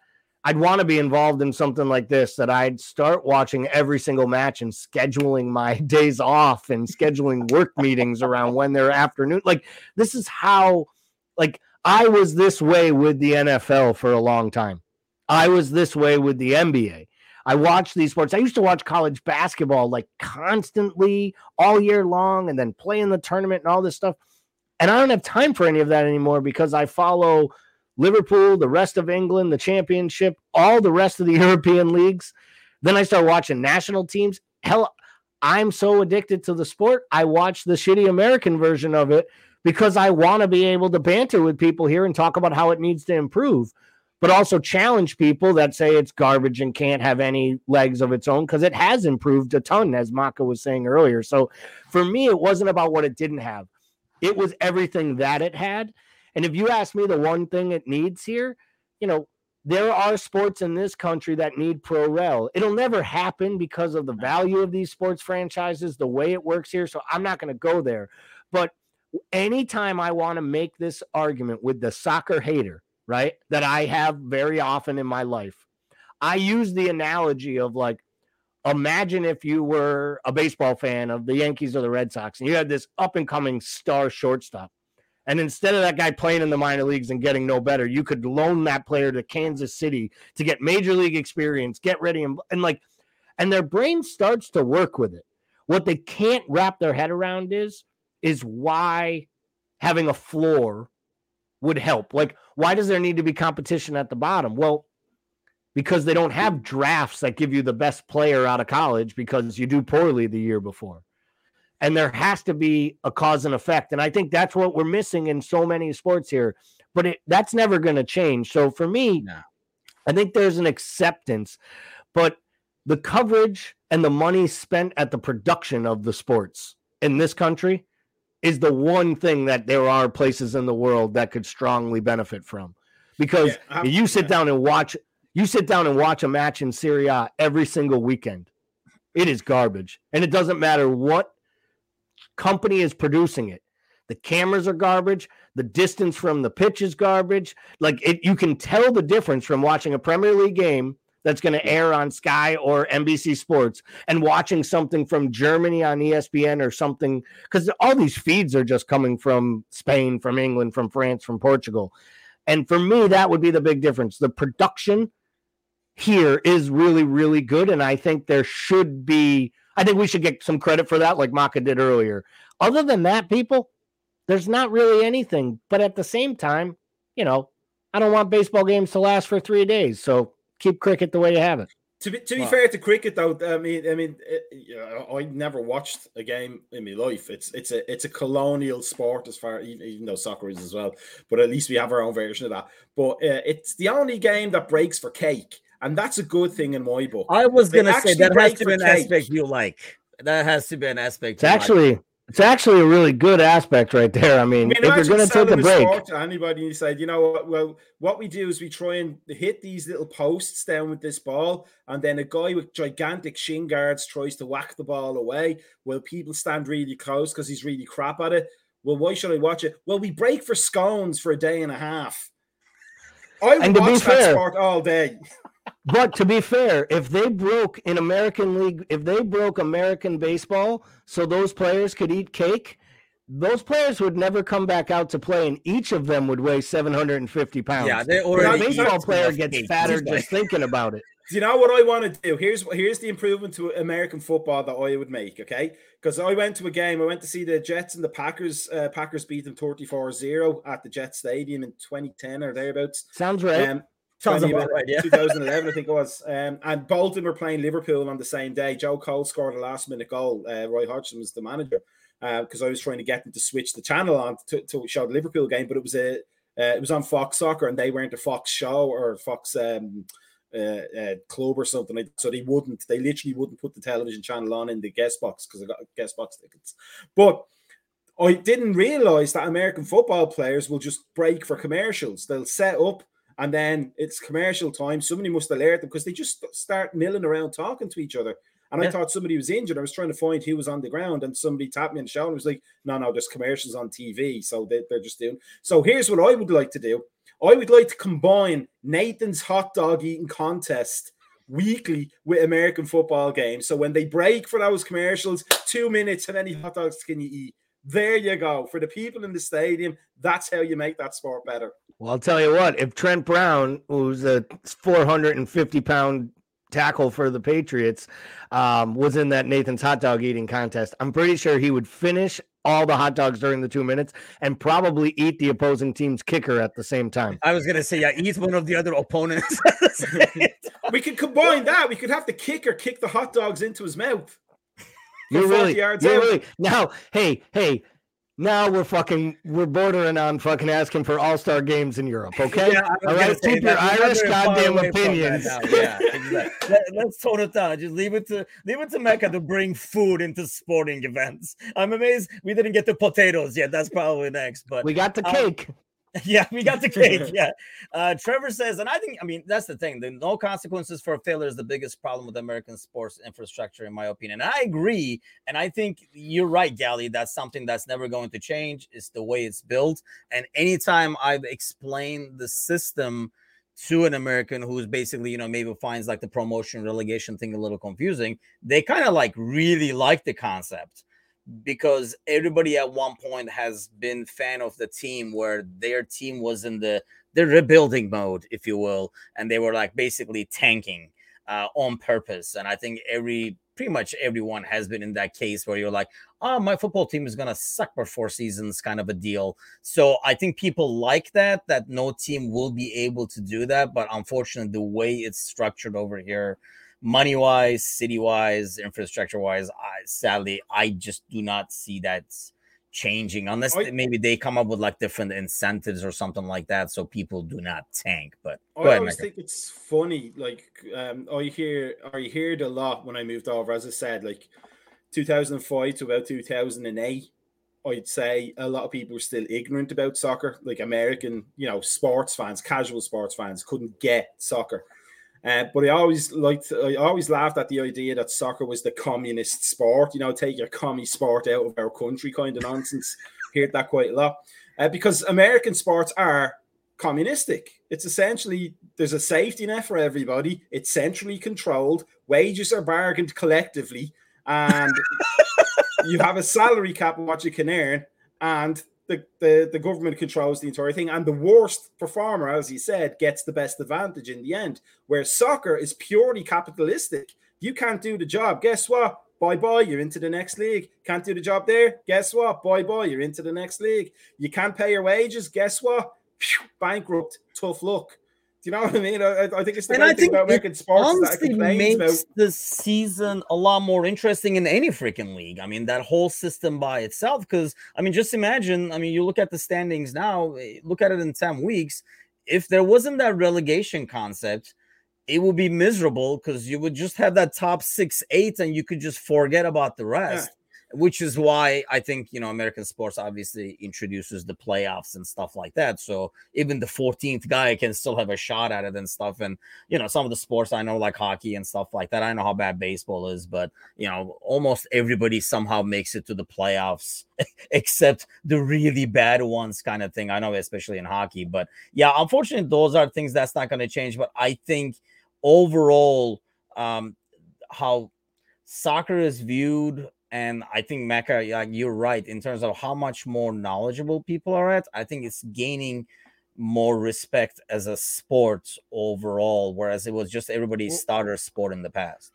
I'd want to be involved in something like this that I'd start watching every single match and scheduling my [laughs] days off and scheduling work meetings around when they're afternoon. Like this is how like I was this way with the NFL for a long time. I was this way with the NBA. I watch these sports. I used to watch college basketball like constantly all year long and then play in the tournament and all this stuff. And I don't have time for any of that anymore because I follow Liverpool, the rest of England, the championship, all the rest of the [laughs] European leagues. Then I start watching national teams. Hell, I'm so addicted to the sport. I watch the shitty American version of it because I want to be able to banter with people here and talk about how it needs to improve but also challenge people that say it's garbage and can't have any legs of its own because it has improved a ton, as Maka was saying earlier. So for me, it wasn't about what it didn't have, it was everything that it had. And if you ask me the one thing it needs here, you know, there are sports in this country that need pro rel. It'll never happen because of the value of these sports franchises, the way it works here. So I'm not going to go there. But anytime I want to make this argument with the soccer hater, right? That I have very often in my life. I use the analogy of like, imagine if you were a baseball fan of the Yankees or the Red Sox and you had this up and coming star shortstop. And instead of that guy playing in the minor leagues and getting no better, you could loan that player to Kansas City to get major league experience, get ready, and, and like, and their brain starts to work with it. What they can't wrap their head around is, is why having a floor would help. Like, why does there need to be competition at the bottom? Well, because they don't have drafts that give you the best player out of college because you do poorly the year before. And there has to be a cause and effect. And I think that's what we're missing in so many sports here. But it, that's never going to change. So for me, no. I think there's an acceptance. But the coverage and the money spent at the production of the sports in this country is the one thing that there are places in the world that could strongly benefit from. Because yeah, you sit down and watch you sit down and watch a match in Serie A every single weekend. It is garbage. And it doesn't matter what company is producing it. The cameras are garbage. The distance from the pitch is garbage. Like it, you can tell the difference from watching a Premier League game that's going to air on Sky or NBC Sports and watching something from Germany on ESPN or something because all these feeds are just coming from Spain, from England, from France, from Portugal. And for me, that would be the big difference. The production here is really, really good. And I think there should be, I think we should get some credit for that, like Maka did earlier. Other than that, people, there's not really anything. But at the same time, you know, I don't want baseball games to last for three days. So keep cricket the way you have it. To be, to be fair to cricket, though, I mean, I mean, it, I never watched a game in my life. It's it's a it's a colonial sport as far even, even though soccer is as well. But at least we have our own version of that. But uh, it's the only game that breaks for cake, and that's a good thing in my book. I was going to say that has to be an cake. aspect you like. That has to be an aspect. It's actually. Like. It's actually a really good aspect right there. I mean, I mean if you're going to take a break, to anybody, you said, you know what? Well, what we do is we try and hit these little posts down with this ball, and then a guy with gigantic shin guards tries to whack the ball away. Well, people stand really close because he's really crap at it. Well, why should I watch it? Well, we break for scones for a day and a half. I would watch that fair, sport all day. But to be fair, if they broke in American League, if they broke American baseball so those players could eat cake, those players would never come back out to play, and each of them would weigh 750 pounds. Yeah, they already. A baseball player gets fatter just thinking about it. [laughs] Do you know what I want to do? Here's here's the improvement to American football that I would make, okay? Because I went to a game, I went to see the Jets and the Packers. Uh, Packers beat them 34-0 at the Jet Stadium in 2010 or thereabouts. Sounds right. Um, Sounds about right, yeah. 2011, I think it was. Um, and Bolton were playing Liverpool on the same day. Joe Cole scored a last minute goal. Uh, Roy Hodgson was the manager because uh, I was trying to get them to switch the channel on to, to show the Liverpool game, but it was a uh, it was on Fox Soccer and they weren't a Fox show or Fox um, uh, uh, club or something like that. So they wouldn't, they literally wouldn't put the television channel on in the guest box because I got guest box tickets. But I didn't realize that American football players will just break for commercials. They'll set up and then it's commercial time. Somebody must alert them because they just start milling around talking to each other. And yeah. I thought somebody was injured. I was trying to find who was on the ground, and somebody tapped me on the shoulder and was like, No, no, there's commercials on TV. So they, they're just doing. So here's what I would like to do I would like to combine Nathan's hot dog eating contest weekly with American football games. So when they break for those commercials, two minutes, how many hot dogs can you eat? There you go. For the people in the stadium, that's how you make that sport better. Well, I'll tell you what, if Trent Brown, who's a 450 pound tackle for the Patriots, um, was in that Nathan's hot dog eating contest, I'm pretty sure he would finish all the hot dogs during the two minutes and probably eat the opposing team's kicker at the same time. I was gonna say, yeah, eat one of the other opponents. [laughs] we could combine that. We could have the kicker kick the hot dogs into his mouth. You're really, you're really now. Hey, hey, now we're fucking we're bordering on fucking asking for all star games in Europe. [laughs] Okay, yeah, all right, keep your Irish goddamn opinions. Yeah, exactly. [laughs] Let, us tone it down. Just leave it to leave it to Mecca to bring food into sporting events. I'm amazed we didn't get the potatoes yet. That's probably next, but we got the um, cake. [laughs] Yeah, we got the [laughs] cake. Yeah. Uh, Trevor says, and I think, I mean, that's the thing. The no consequences for failure is the biggest problem with American sports infrastructure, in my opinion. And I agree. And I think you're right, Gally. That's something that's never going to change. It's the way it's built. And anytime I've explained the system to an American who's basically, you know, maybe finds like the promotion relegation thing a little confusing, they kind of like really like the concept because everybody at one point has been fan of the team where their team was in the the rebuilding mode, if you will, and they were like basically tanking uh, on purpose. And I think every pretty much everyone has been in that case where you're like, oh, my football team is gonna suck for four seasons, kind of a deal. So I think people like that, that no team will be able to do that. But unfortunately, the way it's structured over here, money wise, city wise, infrastructure wise, I sadly I just do not see that changing unless I, maybe they come up with like different incentives or something like that so people do not tank but i ahead, always think it's funny like um i hear i heard a lot when i moved over as i said like 2005 to about 2008 i'd say a lot of people were still ignorant about soccer like american you know sports fans casual sports fans couldn't get soccer uh, but I always liked, I always laughed at the idea that soccer was the communist sport. You know, take your commie sport out of our country, kind of nonsense. Heard that quite a lot uh, because American sports are communistic. It's essentially there's a safety net for everybody. It's centrally controlled. Wages are bargained collectively, and [laughs] you have a salary cap of what you can earn. And the, the, the government controls the entire thing, and the worst performer, as he said, gets the best advantage in the end. Where soccer is purely capitalistic. You can't do the job. Guess what? Bye bye. You're into the next league. Can't do the job there. Guess what? Bye bye. You're into the next league. You can't pay your wages. Guess what? Bankrupt. Tough luck. Do you know what I mean? I, I think it's the and I think about making sports honestly makes about. the season a lot more interesting in any freaking league. I mean, that whole system by itself. Because I mean, just imagine. I mean, you look at the standings now. Eh, look at it in ten weeks. If there wasn't that relegation concept, it would be miserable because you would just have that top six, eight, and you could just forget about the rest. Yeah which is why I think you know American sports obviously introduces the playoffs and stuff like that. So even the 14th guy can still have a shot at it and stuff. And you know, some of the sports I know, like hockey and stuff like that. I know how bad baseball is, but you know, almost everybody somehow makes it to the playoffs, [laughs] except the really bad ones, kind of thing. I know, especially in hockey. But yeah, unfortunately, those are things that's not going to change. But I think overall, um, how soccer is viewed And I think Mecca, like you're right in terms of how much more knowledgeable people are at. I think it's gaining more respect as a sport overall, whereas it was just everybody's starter sport in the past.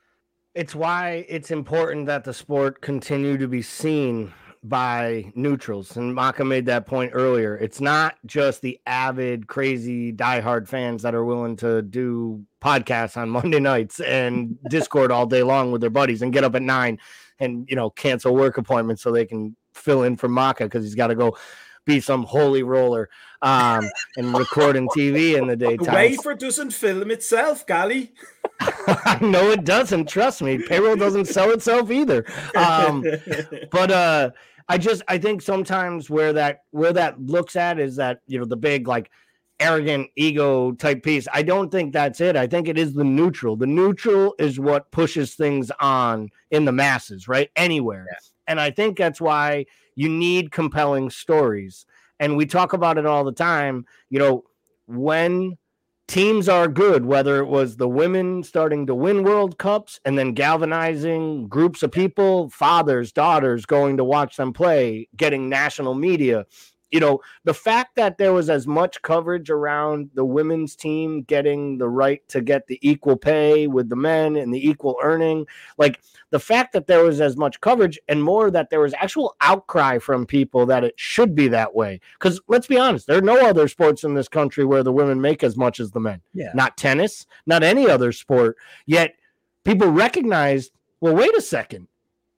It's why it's important that the sport continue to be seen by neutrals. And Maka made that point earlier. It's not just the avid, crazy, diehard fans that are willing to do podcasts on Monday [laughs] nights and Discord all day long with their buddies and get up at nine and you know cancel work appointments so they can fill in for Maka because he's got to go be some holy roller um, and recording TV in [laughs] the daytime. Wafer doesn't film itself, Gally. [laughs] no, it doesn't. Trust me. Payroll doesn't sell itself either. Um, [laughs] but uh, I just I think sometimes where that where that looks at is that you know the big like arrogant ego type piece. I don't think that's it. I think it is the neutral. The neutral is what pushes things on in the masses, right? Anywhere. Yeah. And I think that's why you need compelling stories. And we talk about it all the time. You know, when teams are good, whether it was the women starting to win World Cups and then galvanizing groups of people, fathers, daughters going to watch them play, getting national media, you know, the fact that there was as much coverage around the women's team getting the right to get the equal pay with the men and the equal earning, like the fact that there was as much coverage and more that there was actual outcry from people that it should be that way. Because let's be honest, there are no other sports in this country where the women make as much as the men. Yeah. Not tennis, not any other sport. Yet people recognized, well, wait a second.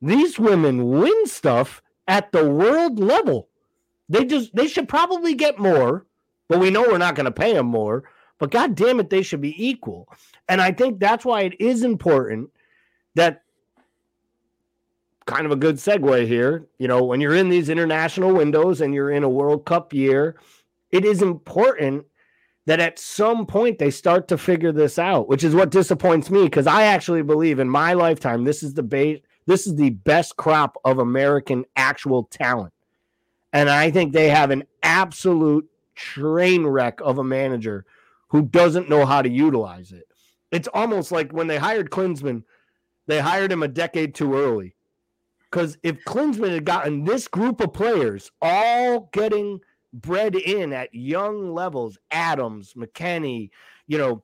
These women win stuff at the world level they just they should probably get more, but we know we're not going to pay them more. But god damn it, they should be equal. And I think that's why it is important that kind of a good segue here. You know, when you're in these international windows and you're in a World Cup year, it is important that at some point they start to figure this out, which is what disappoints me because I actually believe in my lifetime this is the base, this is the best crop of American actual talent. And I think they have an absolute train wreck of a manager who doesn't know how to utilize it. It's almost like when they hired Klinsmann, they hired him a decade too early. Because if Klinsmann had gotten this group of players all getting bred in at young levels, Adams, McKennie, you know,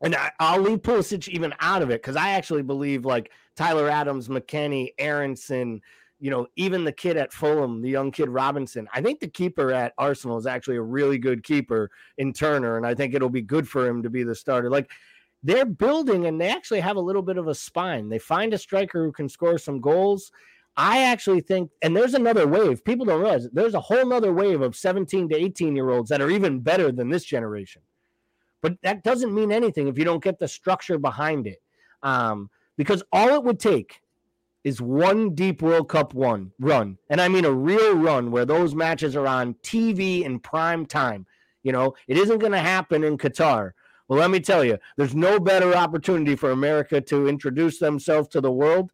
and I, will leave Pulisic even out of it because I actually believe like Tyler Adams, McKennie, Aaronson, you know, even the kid at Fulham, the young kid Robinson, I think the keeper at Arsenal is actually a really good keeper in Turner, and I think it'll be good for him to be the starter. Like they're building, and they actually have a little bit of a spine. They find a striker who can score some goals. I actually think, and there's another wave. People don't realize there's a whole nother wave of 17 to 18 year olds that are even better than this generation. But that doesn't mean anything if you don't get the structure behind it. Um, because all it would take is one deep World Cup one run, and I mean a real run where those matches are on TV in prime time. You know, it isn't going to happen in Qatar. Well, let me tell you, there's no better opportunity for America to introduce themselves to the world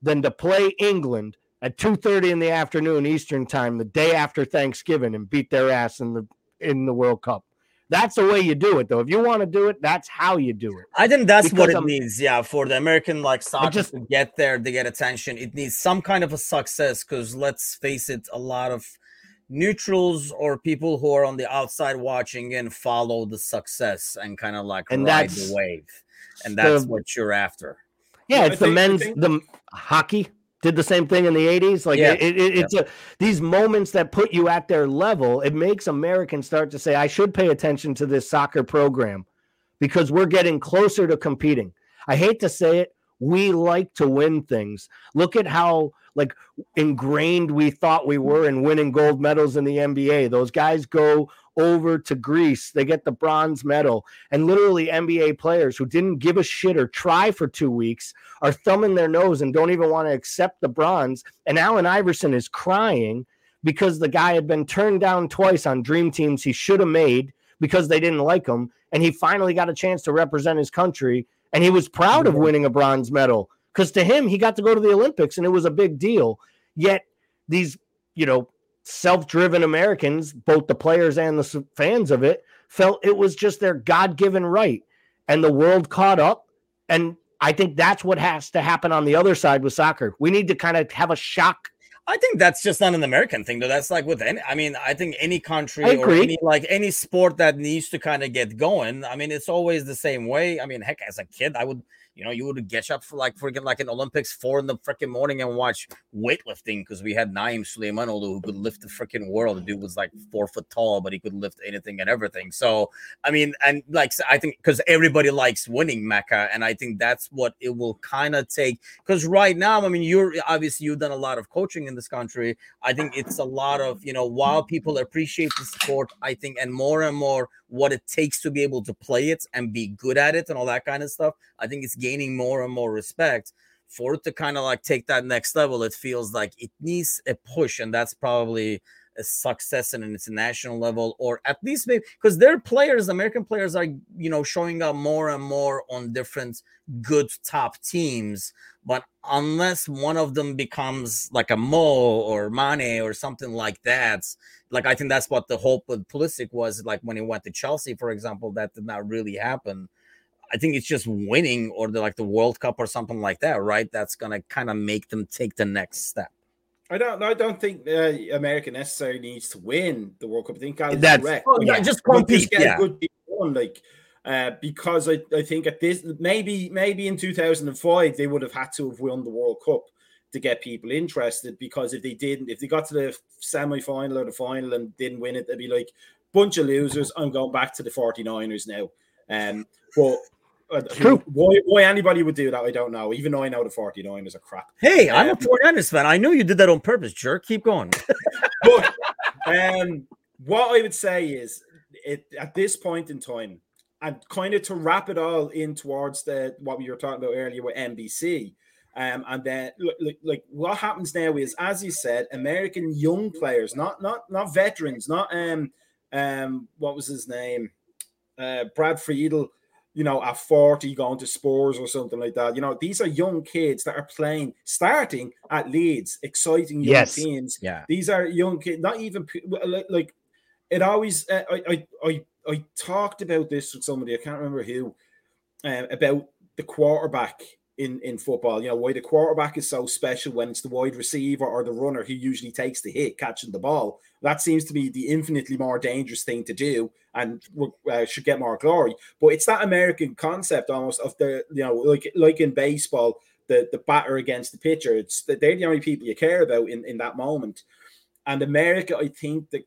than to play England at 2:30 in the afternoon Eastern time the day after Thanksgiving and beat their ass in the in the World Cup. That's the way you do it, though. If you want to do it, that's how you do it. I think that's because what it I'm, needs. Yeah, for the American like soccer just, to get there, to get attention, it needs some kind of a success. Because let's face it, a lot of neutrals or people who are on the outside watching and follow the success and kind of like and ride the wave, and that's the, what you're after. Yeah, it's the men's the hockey did the same thing in the 80s like yeah. it, it, it's yeah. a, these moments that put you at their level it makes americans start to say i should pay attention to this soccer program because we're getting closer to competing i hate to say it we like to win things look at how like ingrained we thought we were in winning gold medals in the nba those guys go over to Greece. They get the bronze medal. And literally, NBA players who didn't give a shit or try for two weeks are thumbing their nose and don't even want to accept the bronze. And Allen Iverson is crying because the guy had been turned down twice on dream teams he should have made because they didn't like him. And he finally got a chance to represent his country. And he was proud of winning a bronze medal because to him, he got to go to the Olympics and it was a big deal. Yet, these, you know, self-driven Americans, both the players and the fans of it, felt it was just their God-given right. And the world caught up. And I think that's what has to happen on the other side with soccer. We need to kind of have a shock I think that's just not an American thing, though. That's like with any. I mean, I think any country or any like any sport that needs to kind of get going. I mean, it's always the same way. I mean, heck, as a kid, I would you know, you would get up for like freaking like an Olympics four in the freaking morning and watch weightlifting because we had Naim Suleymanoglu who could lift the freaking world. The dude was like four foot tall, but he could lift anything and everything. So I mean, and like I think because everybody likes winning Mecca, and I think that's what it will kind of take. Because right now, I mean, you're obviously you've done a lot of coaching in this country. I think it's a lot of you know while people appreciate the sport, I think, and more and more what it takes to be able to play it and be good at it and all that kind of stuff. I think it's gaining more and more respect for it to kind of like take that next level. It feels like it needs a push, and that's probably success in an international level, or at least maybe because their players, American players, are you know showing up more and more on different good top teams. But unless one of them becomes like a Mo or Mane or something like that, like I think that's what the hope with Pulisic was. Like when he went to Chelsea, for example, that did not really happen. I think it's just winning or the, like the World Cup or something like that, right? That's gonna kind of make them take the next step. I don't. I don't think uh, America necessarily needs to win the World Cup. I think that's direct, oh, yeah, just compete. Just yeah, good one, like uh, because I, I think at this maybe maybe in 2005 they would have had to have won the World Cup to get people interested because if they didn't, if they got to the semi final or the final and didn't win it, they'd be like, bunch of losers. I'm going back to the 49ers now. Um, but True. Why, why anybody would do that, I don't know. Even though I know the 49ers are crap. Hey, um, I'm a 49ers fan. I know you did that on purpose, jerk. Keep going. [laughs] but um, what I would say is, it at this point in time, and kind of to wrap it all in towards the what we were talking about earlier with NBC, um, and then like, like what happens now is, as you said, American young players, not not not veterans, not um um what was his name, uh, Brad Friedel, you know, at 40 going to Spurs or something like that. You know, these are young kids that are playing, starting at Leeds, exciting young yes. teams. Yeah, these are young kids, not even like, it always. Uh, I, I I I talked about this with somebody, I can't remember who, uh, about the quarterback in in football. You know why the quarterback is so special when it's the wide receiver or the runner who usually takes the hit catching the ball. That seems to be the infinitely more dangerous thing to do and uh, should get more glory. But it's that American concept almost of the you know like like in baseball. The, the batter against the pitcher, it's they're the only people you care about in, in that moment. And America, I think that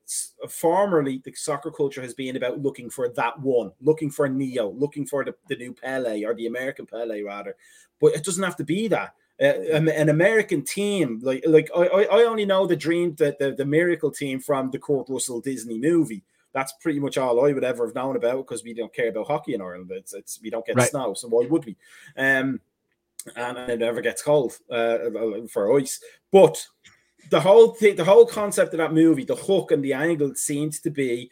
formerly the soccer culture has been about looking for that one, looking for Neo, looking for the, the new Pele or the American Pele rather. But it doesn't have to be that. Uh, an American team, like like I, I only know the dream that the, the miracle team from the Kurt Russell Disney movie. That's pretty much all I would ever have known about because we don't care about hockey in Ireland. It's, it's we don't get right. snow, so why would we? Um, and it never gets cold uh, for ice. But the whole thing, the whole concept of that movie, the hook and the angle seems to be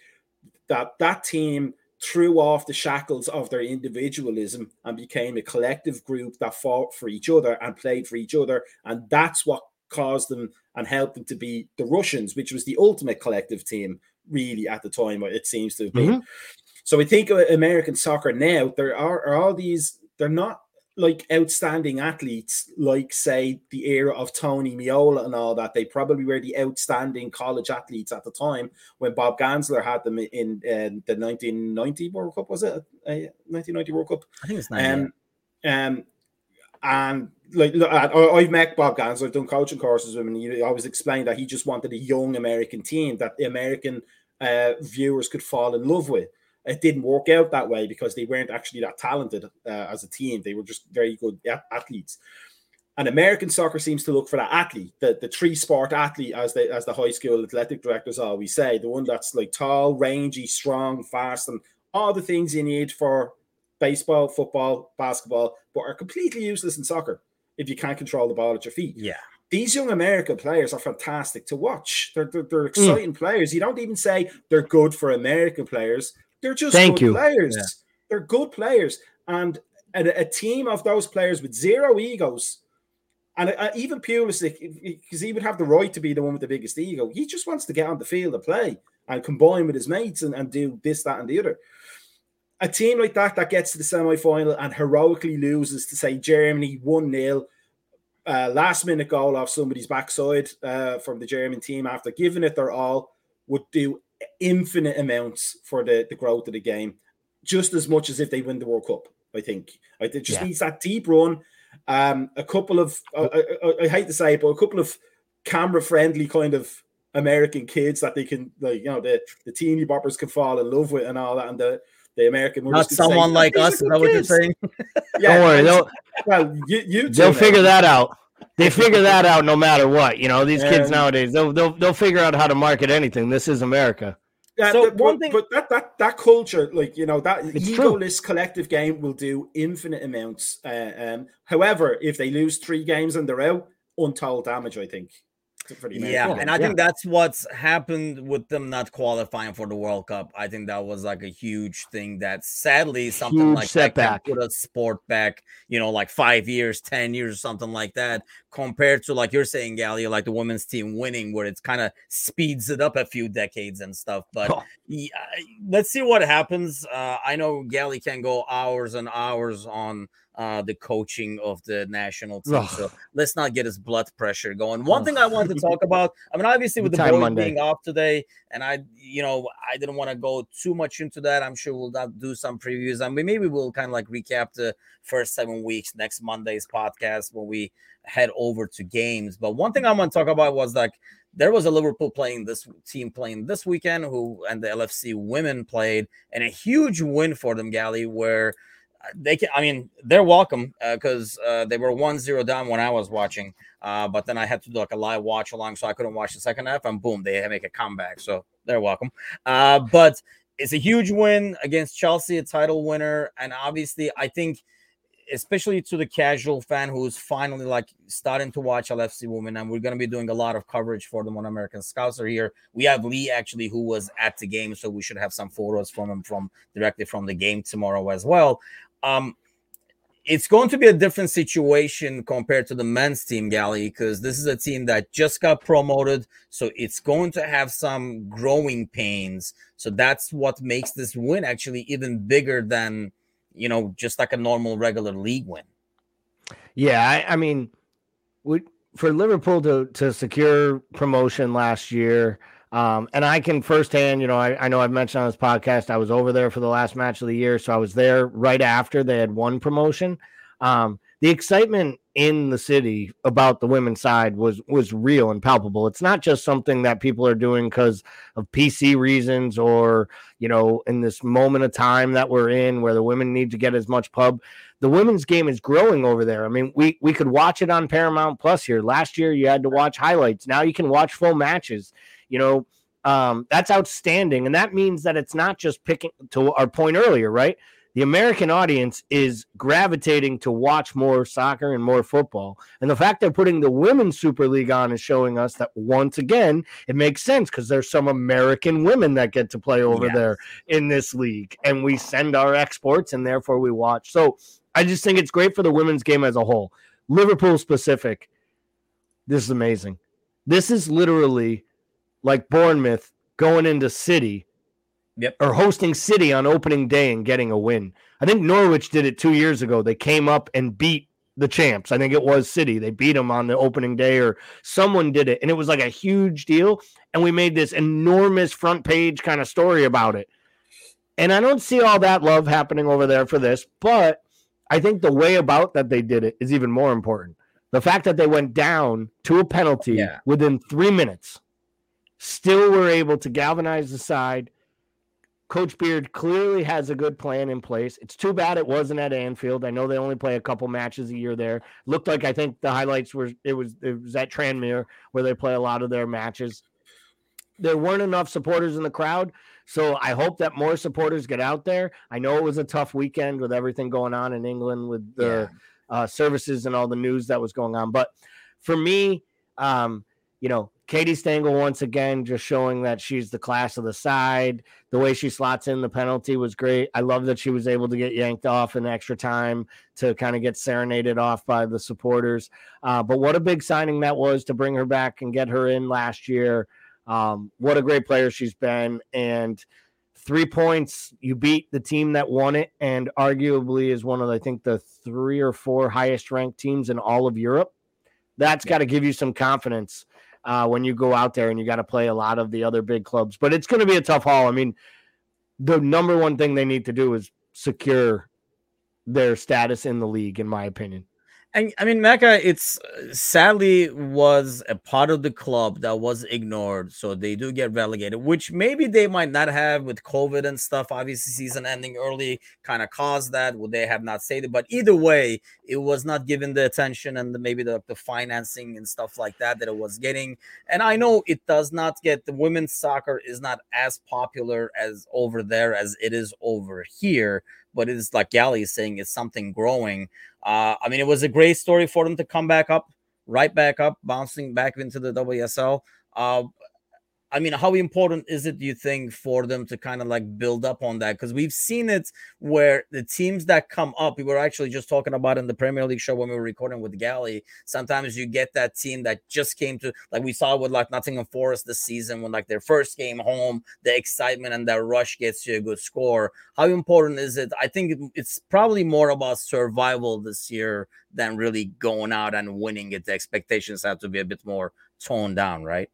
that that team threw off the shackles of their individualism and became a collective group that fought for each other and played for each other, and that's what caused them and helped them to be the Russians, which was the ultimate collective team, really at the time. but It seems to have been. Mm-hmm. So I think American soccer now there are, are all these. They're not like outstanding athletes, like say the era of Tony Meola and all that, they probably were the outstanding college athletes at the time when Bob Gansler had them in, in the 1990 World Cup. Was it a 1990 World Cup? I think it's 90. Um, um, and like I've met Bob Gansler, I've done coaching courses with him, and he always explained that he just wanted a young American team that the American uh, viewers could fall in love with it didn't work out that way because they weren't actually that talented uh, as a team. They were just very good athletes. And American soccer seems to look for that athlete, the, the tree sport athlete, as the as the high school athletic directors always say, the one that's like tall, rangy, strong, fast, and all the things you need for baseball, football, basketball, but are completely useless in soccer if you can't control the ball at your feet. Yeah. These young American players are fantastic to watch. They're, they're, they're hmm. exciting mm. players. You don't even say they're good for American players. They're just Thank good you. players. Yeah. They're good players. And a, a, team of those players with zero egos, and uh, even Pulisic, because he would have the right to be the one with the biggest ego, he just wants to get on the field and play and combine with his mates and, and do this, that, and the other. A team like that that gets to the semi final and heroically loses to say Germany 1 0, uh, last minute goal off somebody's backside uh, from the German team after giving it their all would do infinite amounts for the, the growth of the game, just as much as if they win the World Cup. I think it just yeah. needs that deep run. Um, a couple of I, I, I hate to say it, but a couple of camera friendly kind of American kids that they can like you know the the teeny boppers can fall in love with and all that and the the American not someone say, like us. Is that what you're saying? [laughs] yeah, Don't worry, they'll, well, you, you they'll figure that out. They figure that out no matter what. You know, these kids nowadays they'll, they'll they'll figure out how to market anything. This is America. Yeah, so the, one but, thing, but that that that culture, like you know, that egoless collective game will do infinite amounts. Uh, um, however, if they lose three games and they're out, untold damage. I think yeah, and I yeah. think that's what's happened with them not qualifying for the World Cup. I think that was like a huge thing that sadly something huge like setback. that can put a sport back, you know, like five years, 10 years, or something like that, compared to like you're saying, Gally, like the women's team winning, where it's kind of speeds it up a few decades and stuff. But oh. yeah, let's see what happens. Uh, I know Gally can go hours and hours on uh, the coaching of the national team. So let's not get his blood pressure going. One thing I wanted to [laughs] talk about, I mean, obviously with the boys being off today, and I, you know, I didn't want to go too much into that. I'm sure we'll not do some previews. I mean, maybe we'll kind of like recap the first seven weeks next Monday's podcast when we head over to games. But one thing I want to talk about was like there was a Liverpool playing this team playing this weekend who and the LFC women played and a huge win for them, Gally, where they can. I mean, they're welcome because uh, uh, they were one zero down when I was watching. Uh, but then I had to do like a live watch along, so I couldn't watch the second half. And boom, they make a comeback. So they're welcome. Uh, but it's a huge win against Chelsea, a title winner, and obviously, I think, especially to the casual fan who's finally like starting to watch LFC women, and we're going to be doing a lot of coverage for them when American Scouts are here. We have Lee actually who was at the game, so we should have some photos from him from directly from the game tomorrow as well. Um, it's going to be a different situation compared to the men's team, Gally, because this is a team that just got promoted. So it's going to have some growing pains. So that's what makes this win actually even bigger than, you know, just like a normal regular league win. Yeah. I, I mean, we, for Liverpool to, to secure promotion last year, um, and I can firsthand, you know, I, I know I've mentioned on this podcast, I was over there for the last match of the year. So I was there right after they had won promotion. Um, the excitement in the city about the women's side was was real and palpable. It's not just something that people are doing because of PC reasons or you know in this moment of time that we're in where the women need to get as much pub. The women's game is growing over there. I mean, we we could watch it on Paramount Plus here. Last year you had to watch highlights. Now you can watch full matches you know, um, that's outstanding. And that means that it's not just picking to our point earlier, right? The American audience is gravitating to watch more soccer and more football. And the fact they're putting the Women's Super League on is showing us that once again, it makes sense because there's some American women that get to play over yes. there in this league. And we send our exports and therefore we watch. So I just think it's great for the women's game as a whole. Liverpool specific, this is amazing. This is literally like Bournemouth going into City yep. or hosting City on opening day and getting a win. I think Norwich did it two years ago. They came up and beat the champs. I think it was City. They beat them on the opening day, or someone did it. And it was like a huge deal. And we made this enormous front page kind of story about it. And I don't see all that love happening over there for this, but I think the way about that they did it is even more important. The fact that they went down to a penalty yeah. within three minutes still were able to galvanize the side. Coach Beard clearly has a good plan in place. It's too bad it wasn't at Anfield. I know they only play a couple matches a year there. Looked like I think the highlights were it was it was at Tranmere where they play a lot of their matches. There weren't enough supporters in the crowd, so I hope that more supporters get out there. I know it was a tough weekend with everything going on in England with the yeah. uh, services and all the news that was going on, but for me, um, you know, Katie Stengel once again just showing that she's the class of the side. The way she slots in the penalty was great. I love that she was able to get yanked off in extra time to kind of get serenaded off by the supporters. Uh, but what a big signing that was to bring her back and get her in last year. Um, what a great player she's been. And three points. You beat the team that won it, and arguably is one of I think the three or four highest ranked teams in all of Europe. That's yeah. got to give you some confidence uh, when you go out there and you got to play a lot of the other big clubs. But it's going to be a tough haul. I mean, the number one thing they need to do is secure their status in the league, in my opinion. And I mean, Mecca, it's sadly was a part of the club that was ignored. So they do get relegated, which maybe they might not have with COVID and stuff. Obviously, season ending early kind of caused that. Would they have not stated? But either way, it was not given the attention and the, maybe the, the financing and stuff like that that it was getting. And I know it does not get the women's soccer is not as popular as over there as it is over here but it is like Gally is saying, it's something growing. Uh, I mean, it was a great story for them to come back up, right back up, bouncing back into the WSL. Uh, I mean, how important is it, do you think, for them to kind of like build up on that? Because we've seen it where the teams that come up, we were actually just talking about in the Premier League show when we were recording with Gally. Sometimes you get that team that just came to, like we saw with like Nottingham Forest this season, when like their first game home, the excitement and that rush gets you a good score. How important is it? I think it's probably more about survival this year than really going out and winning it. The expectations have to be a bit more toned down, right?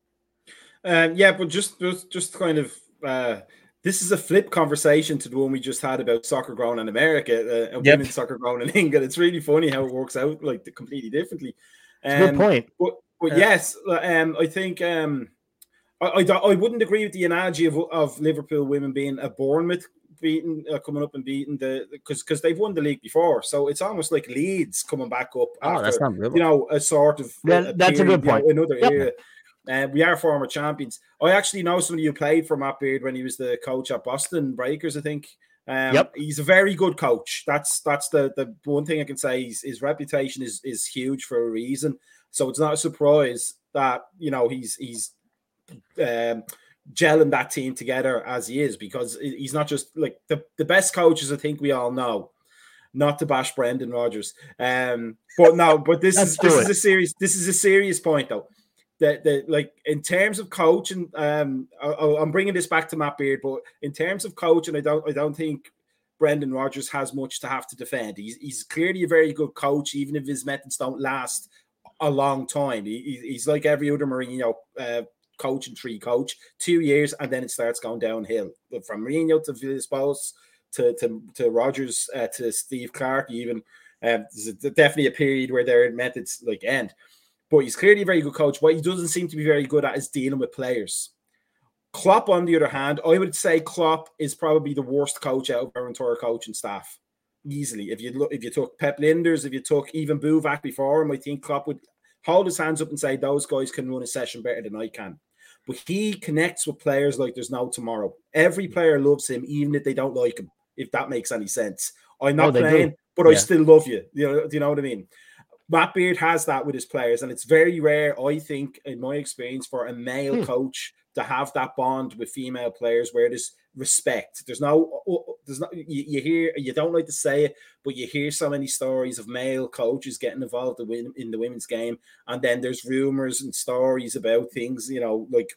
Um, yeah, but just just just kind of uh, this is a flip conversation to the one we just had about soccer grown in America uh, and yep. women's soccer grown in [laughs] England. It's really funny how it works out like completely differently. Um, good point. But, but yeah. yes, um, I think um, I, I, I wouldn't agree with the analogy of, of Liverpool women being a Bournemouth beating uh, coming up and beating the because because they've won the league before, so it's almost like Leeds coming back up. Oh, after, that's not real. You know, a sort of yeah, a that's period, a good point. You know, another yep. area. Uh, we are former champions. I actually know somebody who played for Matt Beard when he was the coach at Boston Breakers, I think. Um, yep. He's a very good coach. That's that's the the one thing I can say. His, his reputation is is huge for a reason. So it's not a surprise that you know he's he's um, gelling that team together as he is because he's not just like the, the best coaches. I think we all know. Not to bash Brendan Rodgers, um, but no, but this is this is a serious this is a serious point though that that like in terms of coaching, um, I, am bringing this back to Matt Beard, but in terms of coaching, I don't I don't think Brendan Rodgers has much to have to defend. He's he's clearly a very good coach, even if his methods don't last a long time. He, he's like every other Mourinho uh, coach and tree coach, two years, and then it starts going downhill. But from Mourinho to Villas-Boas to to to Rodgers uh, to Steve Clarke, even um, there's definitely a period where their methods like end but he's clearly a very good coach. What he doesn't seem to be very good at is dealing with players. Klopp, on the other hand, I would say Klopp is probably the worst coach out of our entire coaching staff. Easily. If you look, if you took Pep Lijnders, if you took even Buvac before him, I think Klopp would hold his hands up and say those guys can run a session better than I can. But he connects with players like there's no tomorrow. Every mm. player loves him, even if they don't like him, if that makes any sense. I'm oh, not oh, playing, do. but yeah. I still love you. You know, do you know what I mean? Matt Beard has that with his players, and it's very rare, I think, in my experience, for a male hmm. coach to have that bond with female players where there's respect. There's no, there's not. You, you, hear, you don't like to say it, but you hear so many stories of male coaches getting involved in, in the women's game, and then there's rumors and stories about things, you know, like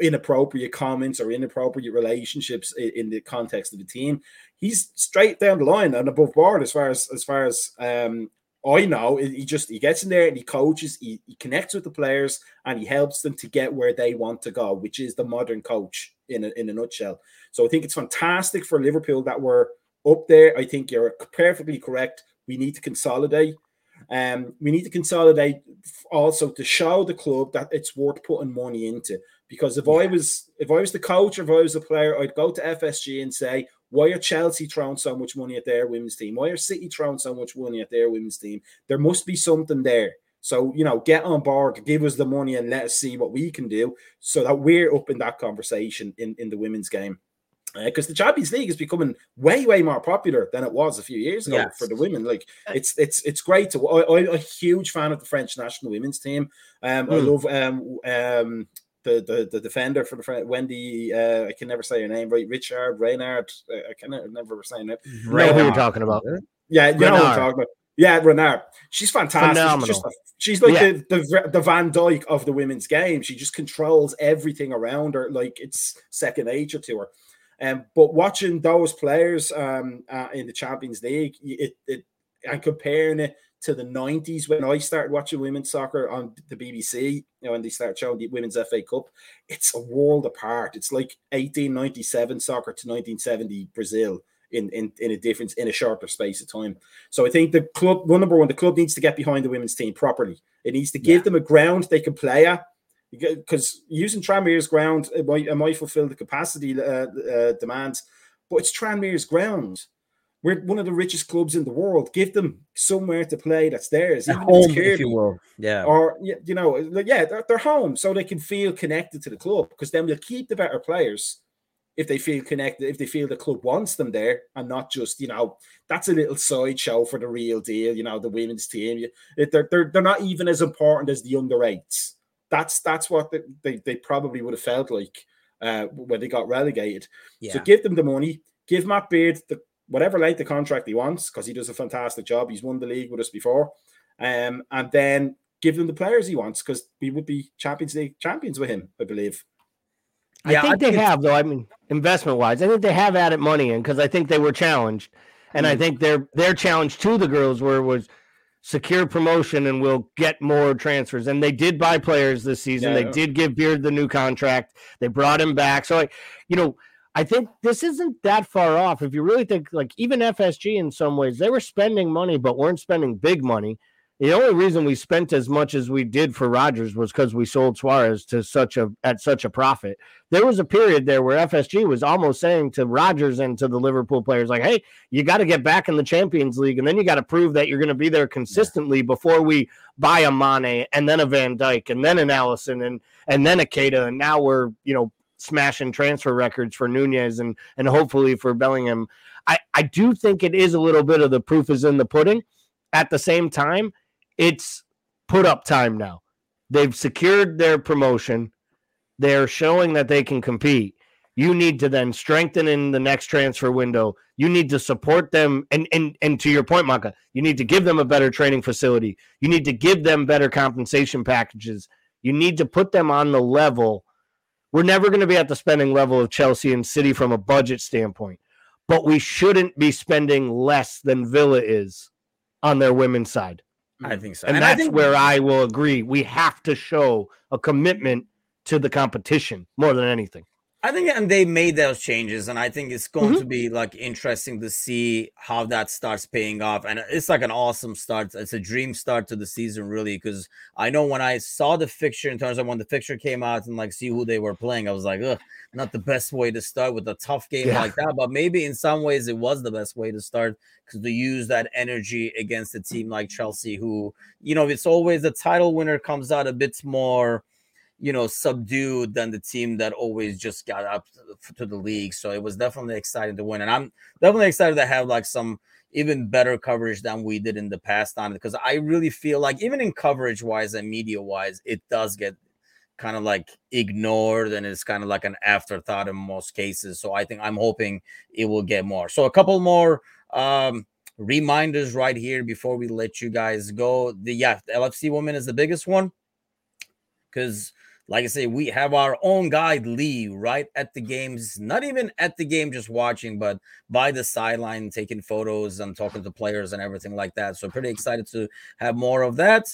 inappropriate comments or inappropriate relationships in, in the context of the team. He's straight down the line and above board as far as as far as um I know he just he gets in there and he coaches, he, he connects with the players, and he helps them to get where they want to go, which is the modern coach in a, in a nutshell. So I think it's fantastic for Liverpool that we're up there. I think you're perfectly correct. We need to consolidate. Um, we need to consolidate also to show the club that it's worth putting money into. Because if yeah. I was if I was the coach or if I was a player, I'd go to FSG and say, why are Chelsea throwing so much money at their women's team? Why are City throwing so much money at their women's team? There must be something there. So, you know, get on board, give us the money, and let us see what we can do so that we're up in that conversation in, in the women's game. Because uh, the Champions League is becoming way, way more popular than it was a few years ago yes. for the women. Like it's it's it's great to. I, am a huge fan of the French national women's team. Um, mm. I hmm. love um um the, the the defender for the friend Wendy. Uh, I can never say her name right. Richard Reynard. Uh, I can never say her name. Right, know who you're talking about? Yeah, you Renard. know what I'm talking about. Yeah, Renard. She's fantastic. She's, a, she's like yeah. the, the the Van Dijk of the women's game. She just controls everything around her, like it's second nature to her. Um, but watching those players um, uh, in the Champions League, it, it and comparing it to the 90s when I started watching women's soccer on the BBC, you know, when they started showing the Women's FA Cup, it's a world apart. It's like 1897 soccer to 1970 Brazil in, in, in a difference in a shorter space of time. So I think the club, one number one, the club needs to get behind the women's team properly. It needs to give yeah. them a ground they can play at. Because using Tranmere's ground, it might, it might fulfill the capacity uh, uh, demands, but it's Tranmere's ground we're one of the richest clubs in the world. Give them somewhere to play that's theirs, even home, if, if, you will. Yeah, or you know, yeah, they're, they're home, so they can feel connected to the club. Because then we'll keep the better players if they feel connected, if they feel the club wants them there, and not just you know that's a little sideshow for the real deal. You know, the women's team, they're they're they're not even as important as the under eights. That's that's what they, they, they probably would have felt like uh, when they got relegated. Yeah. So give them the money, give Matt Beard the whatever length of contract he wants because he does a fantastic job. He's won the league with us before, um, and then give them the players he wants because we would be Champions League champions with him, I believe. Yeah, I think I they have though. I mean, investment wise, I think they have added money in because I think they were challenged, and mm-hmm. I think their their challenge to the girls were was secure promotion and we'll get more transfers. And they did buy players this season. Yeah. They did give Beard the new contract. They brought him back. So, I, you know, I think this isn't that far off. If you really think, like, even FSG in some ways, they were spending money, but weren't spending big money. The only reason we spent as much as we did for Rodgers was because we sold Suarez to such a at such a profit. There was a period there where FSG was almost saying to Rodgers and to the Liverpool players, like, "Hey, you got to get back in the Champions League, and then you got to prove that you're going to be there consistently yeah. before we buy a Mane and then a Van Dijk and then an Alisson and and then a Keita, and now we're you know smashing transfer records for Nunez and and hopefully for Bellingham. I I do think it is a little bit of the proof is in the pudding. At the same time, it's put up time now. They've secured their promotion. They're showing that they can compete. You need to then strengthen in the next transfer window. You need to support them and and and to your point, Maka, you need to give them a better training facility. You need to give them better compensation packages. You need to put them on the level we're never going to be at the spending level of Chelsea and City from a budget standpoint, but we shouldn't be spending less than Villa is on their women's side. I mm. think so. And, and that's think- where I will agree. We have to show a commitment to the competition more than anything. I think and they made those changes, and I think it's going mm-hmm. to be like interesting to see how that starts paying off. And it's like an awesome start. It's a dream start to the season, really, because I know when I saw the fixture in terms of when the fixture came out and like see who they were playing, I was like, ugh, not the best way to start with a tough game yeah. like that. But maybe in some ways it was the best way to start because to use that energy against a team like Chelsea, who, you know, it's always the title winner comes out a bit more you know, subdued than the team that always just got up to the league. So it was definitely exciting to win. And I'm definitely excited to have like some even better coverage than we did in the past on it because I really feel like even in coverage wise and media wise, it does get kind of like ignored and it's kind of like an afterthought in most cases. So I think I'm hoping it will get more. So a couple more um reminders right here before we let you guys go. The yeah, the LFC woman is the biggest one because like I say, we have our own guy, Lee, right at the games, not even at the game, just watching, but by the sideline, taking photos and talking to players and everything like that. So, pretty excited to have more of that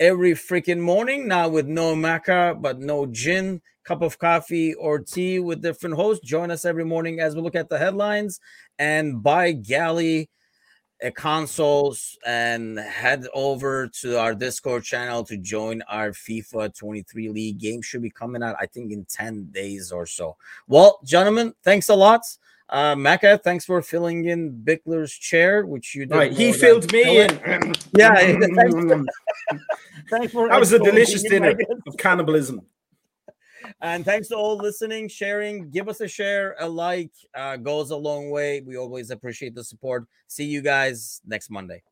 every freaking morning. Now, with no maca, but no gin, cup of coffee or tea with different hosts. Join us every morning as we look at the headlines and by galley consoles and head over to our Discord channel to join our FIFA 23 League game. Should be coming out, I think, in 10 days or so. Well, gentlemen, thanks a lot. Uh, Mecca, thanks for filling in Bickler's chair, which you did. Right, he filled me in. [laughs] yeah, [laughs] thanks for [laughs] that was a delicious dinner of cannibalism. And thanks to all listening, sharing. Give us a share, a like, uh, goes a long way. We always appreciate the support. See you guys next Monday.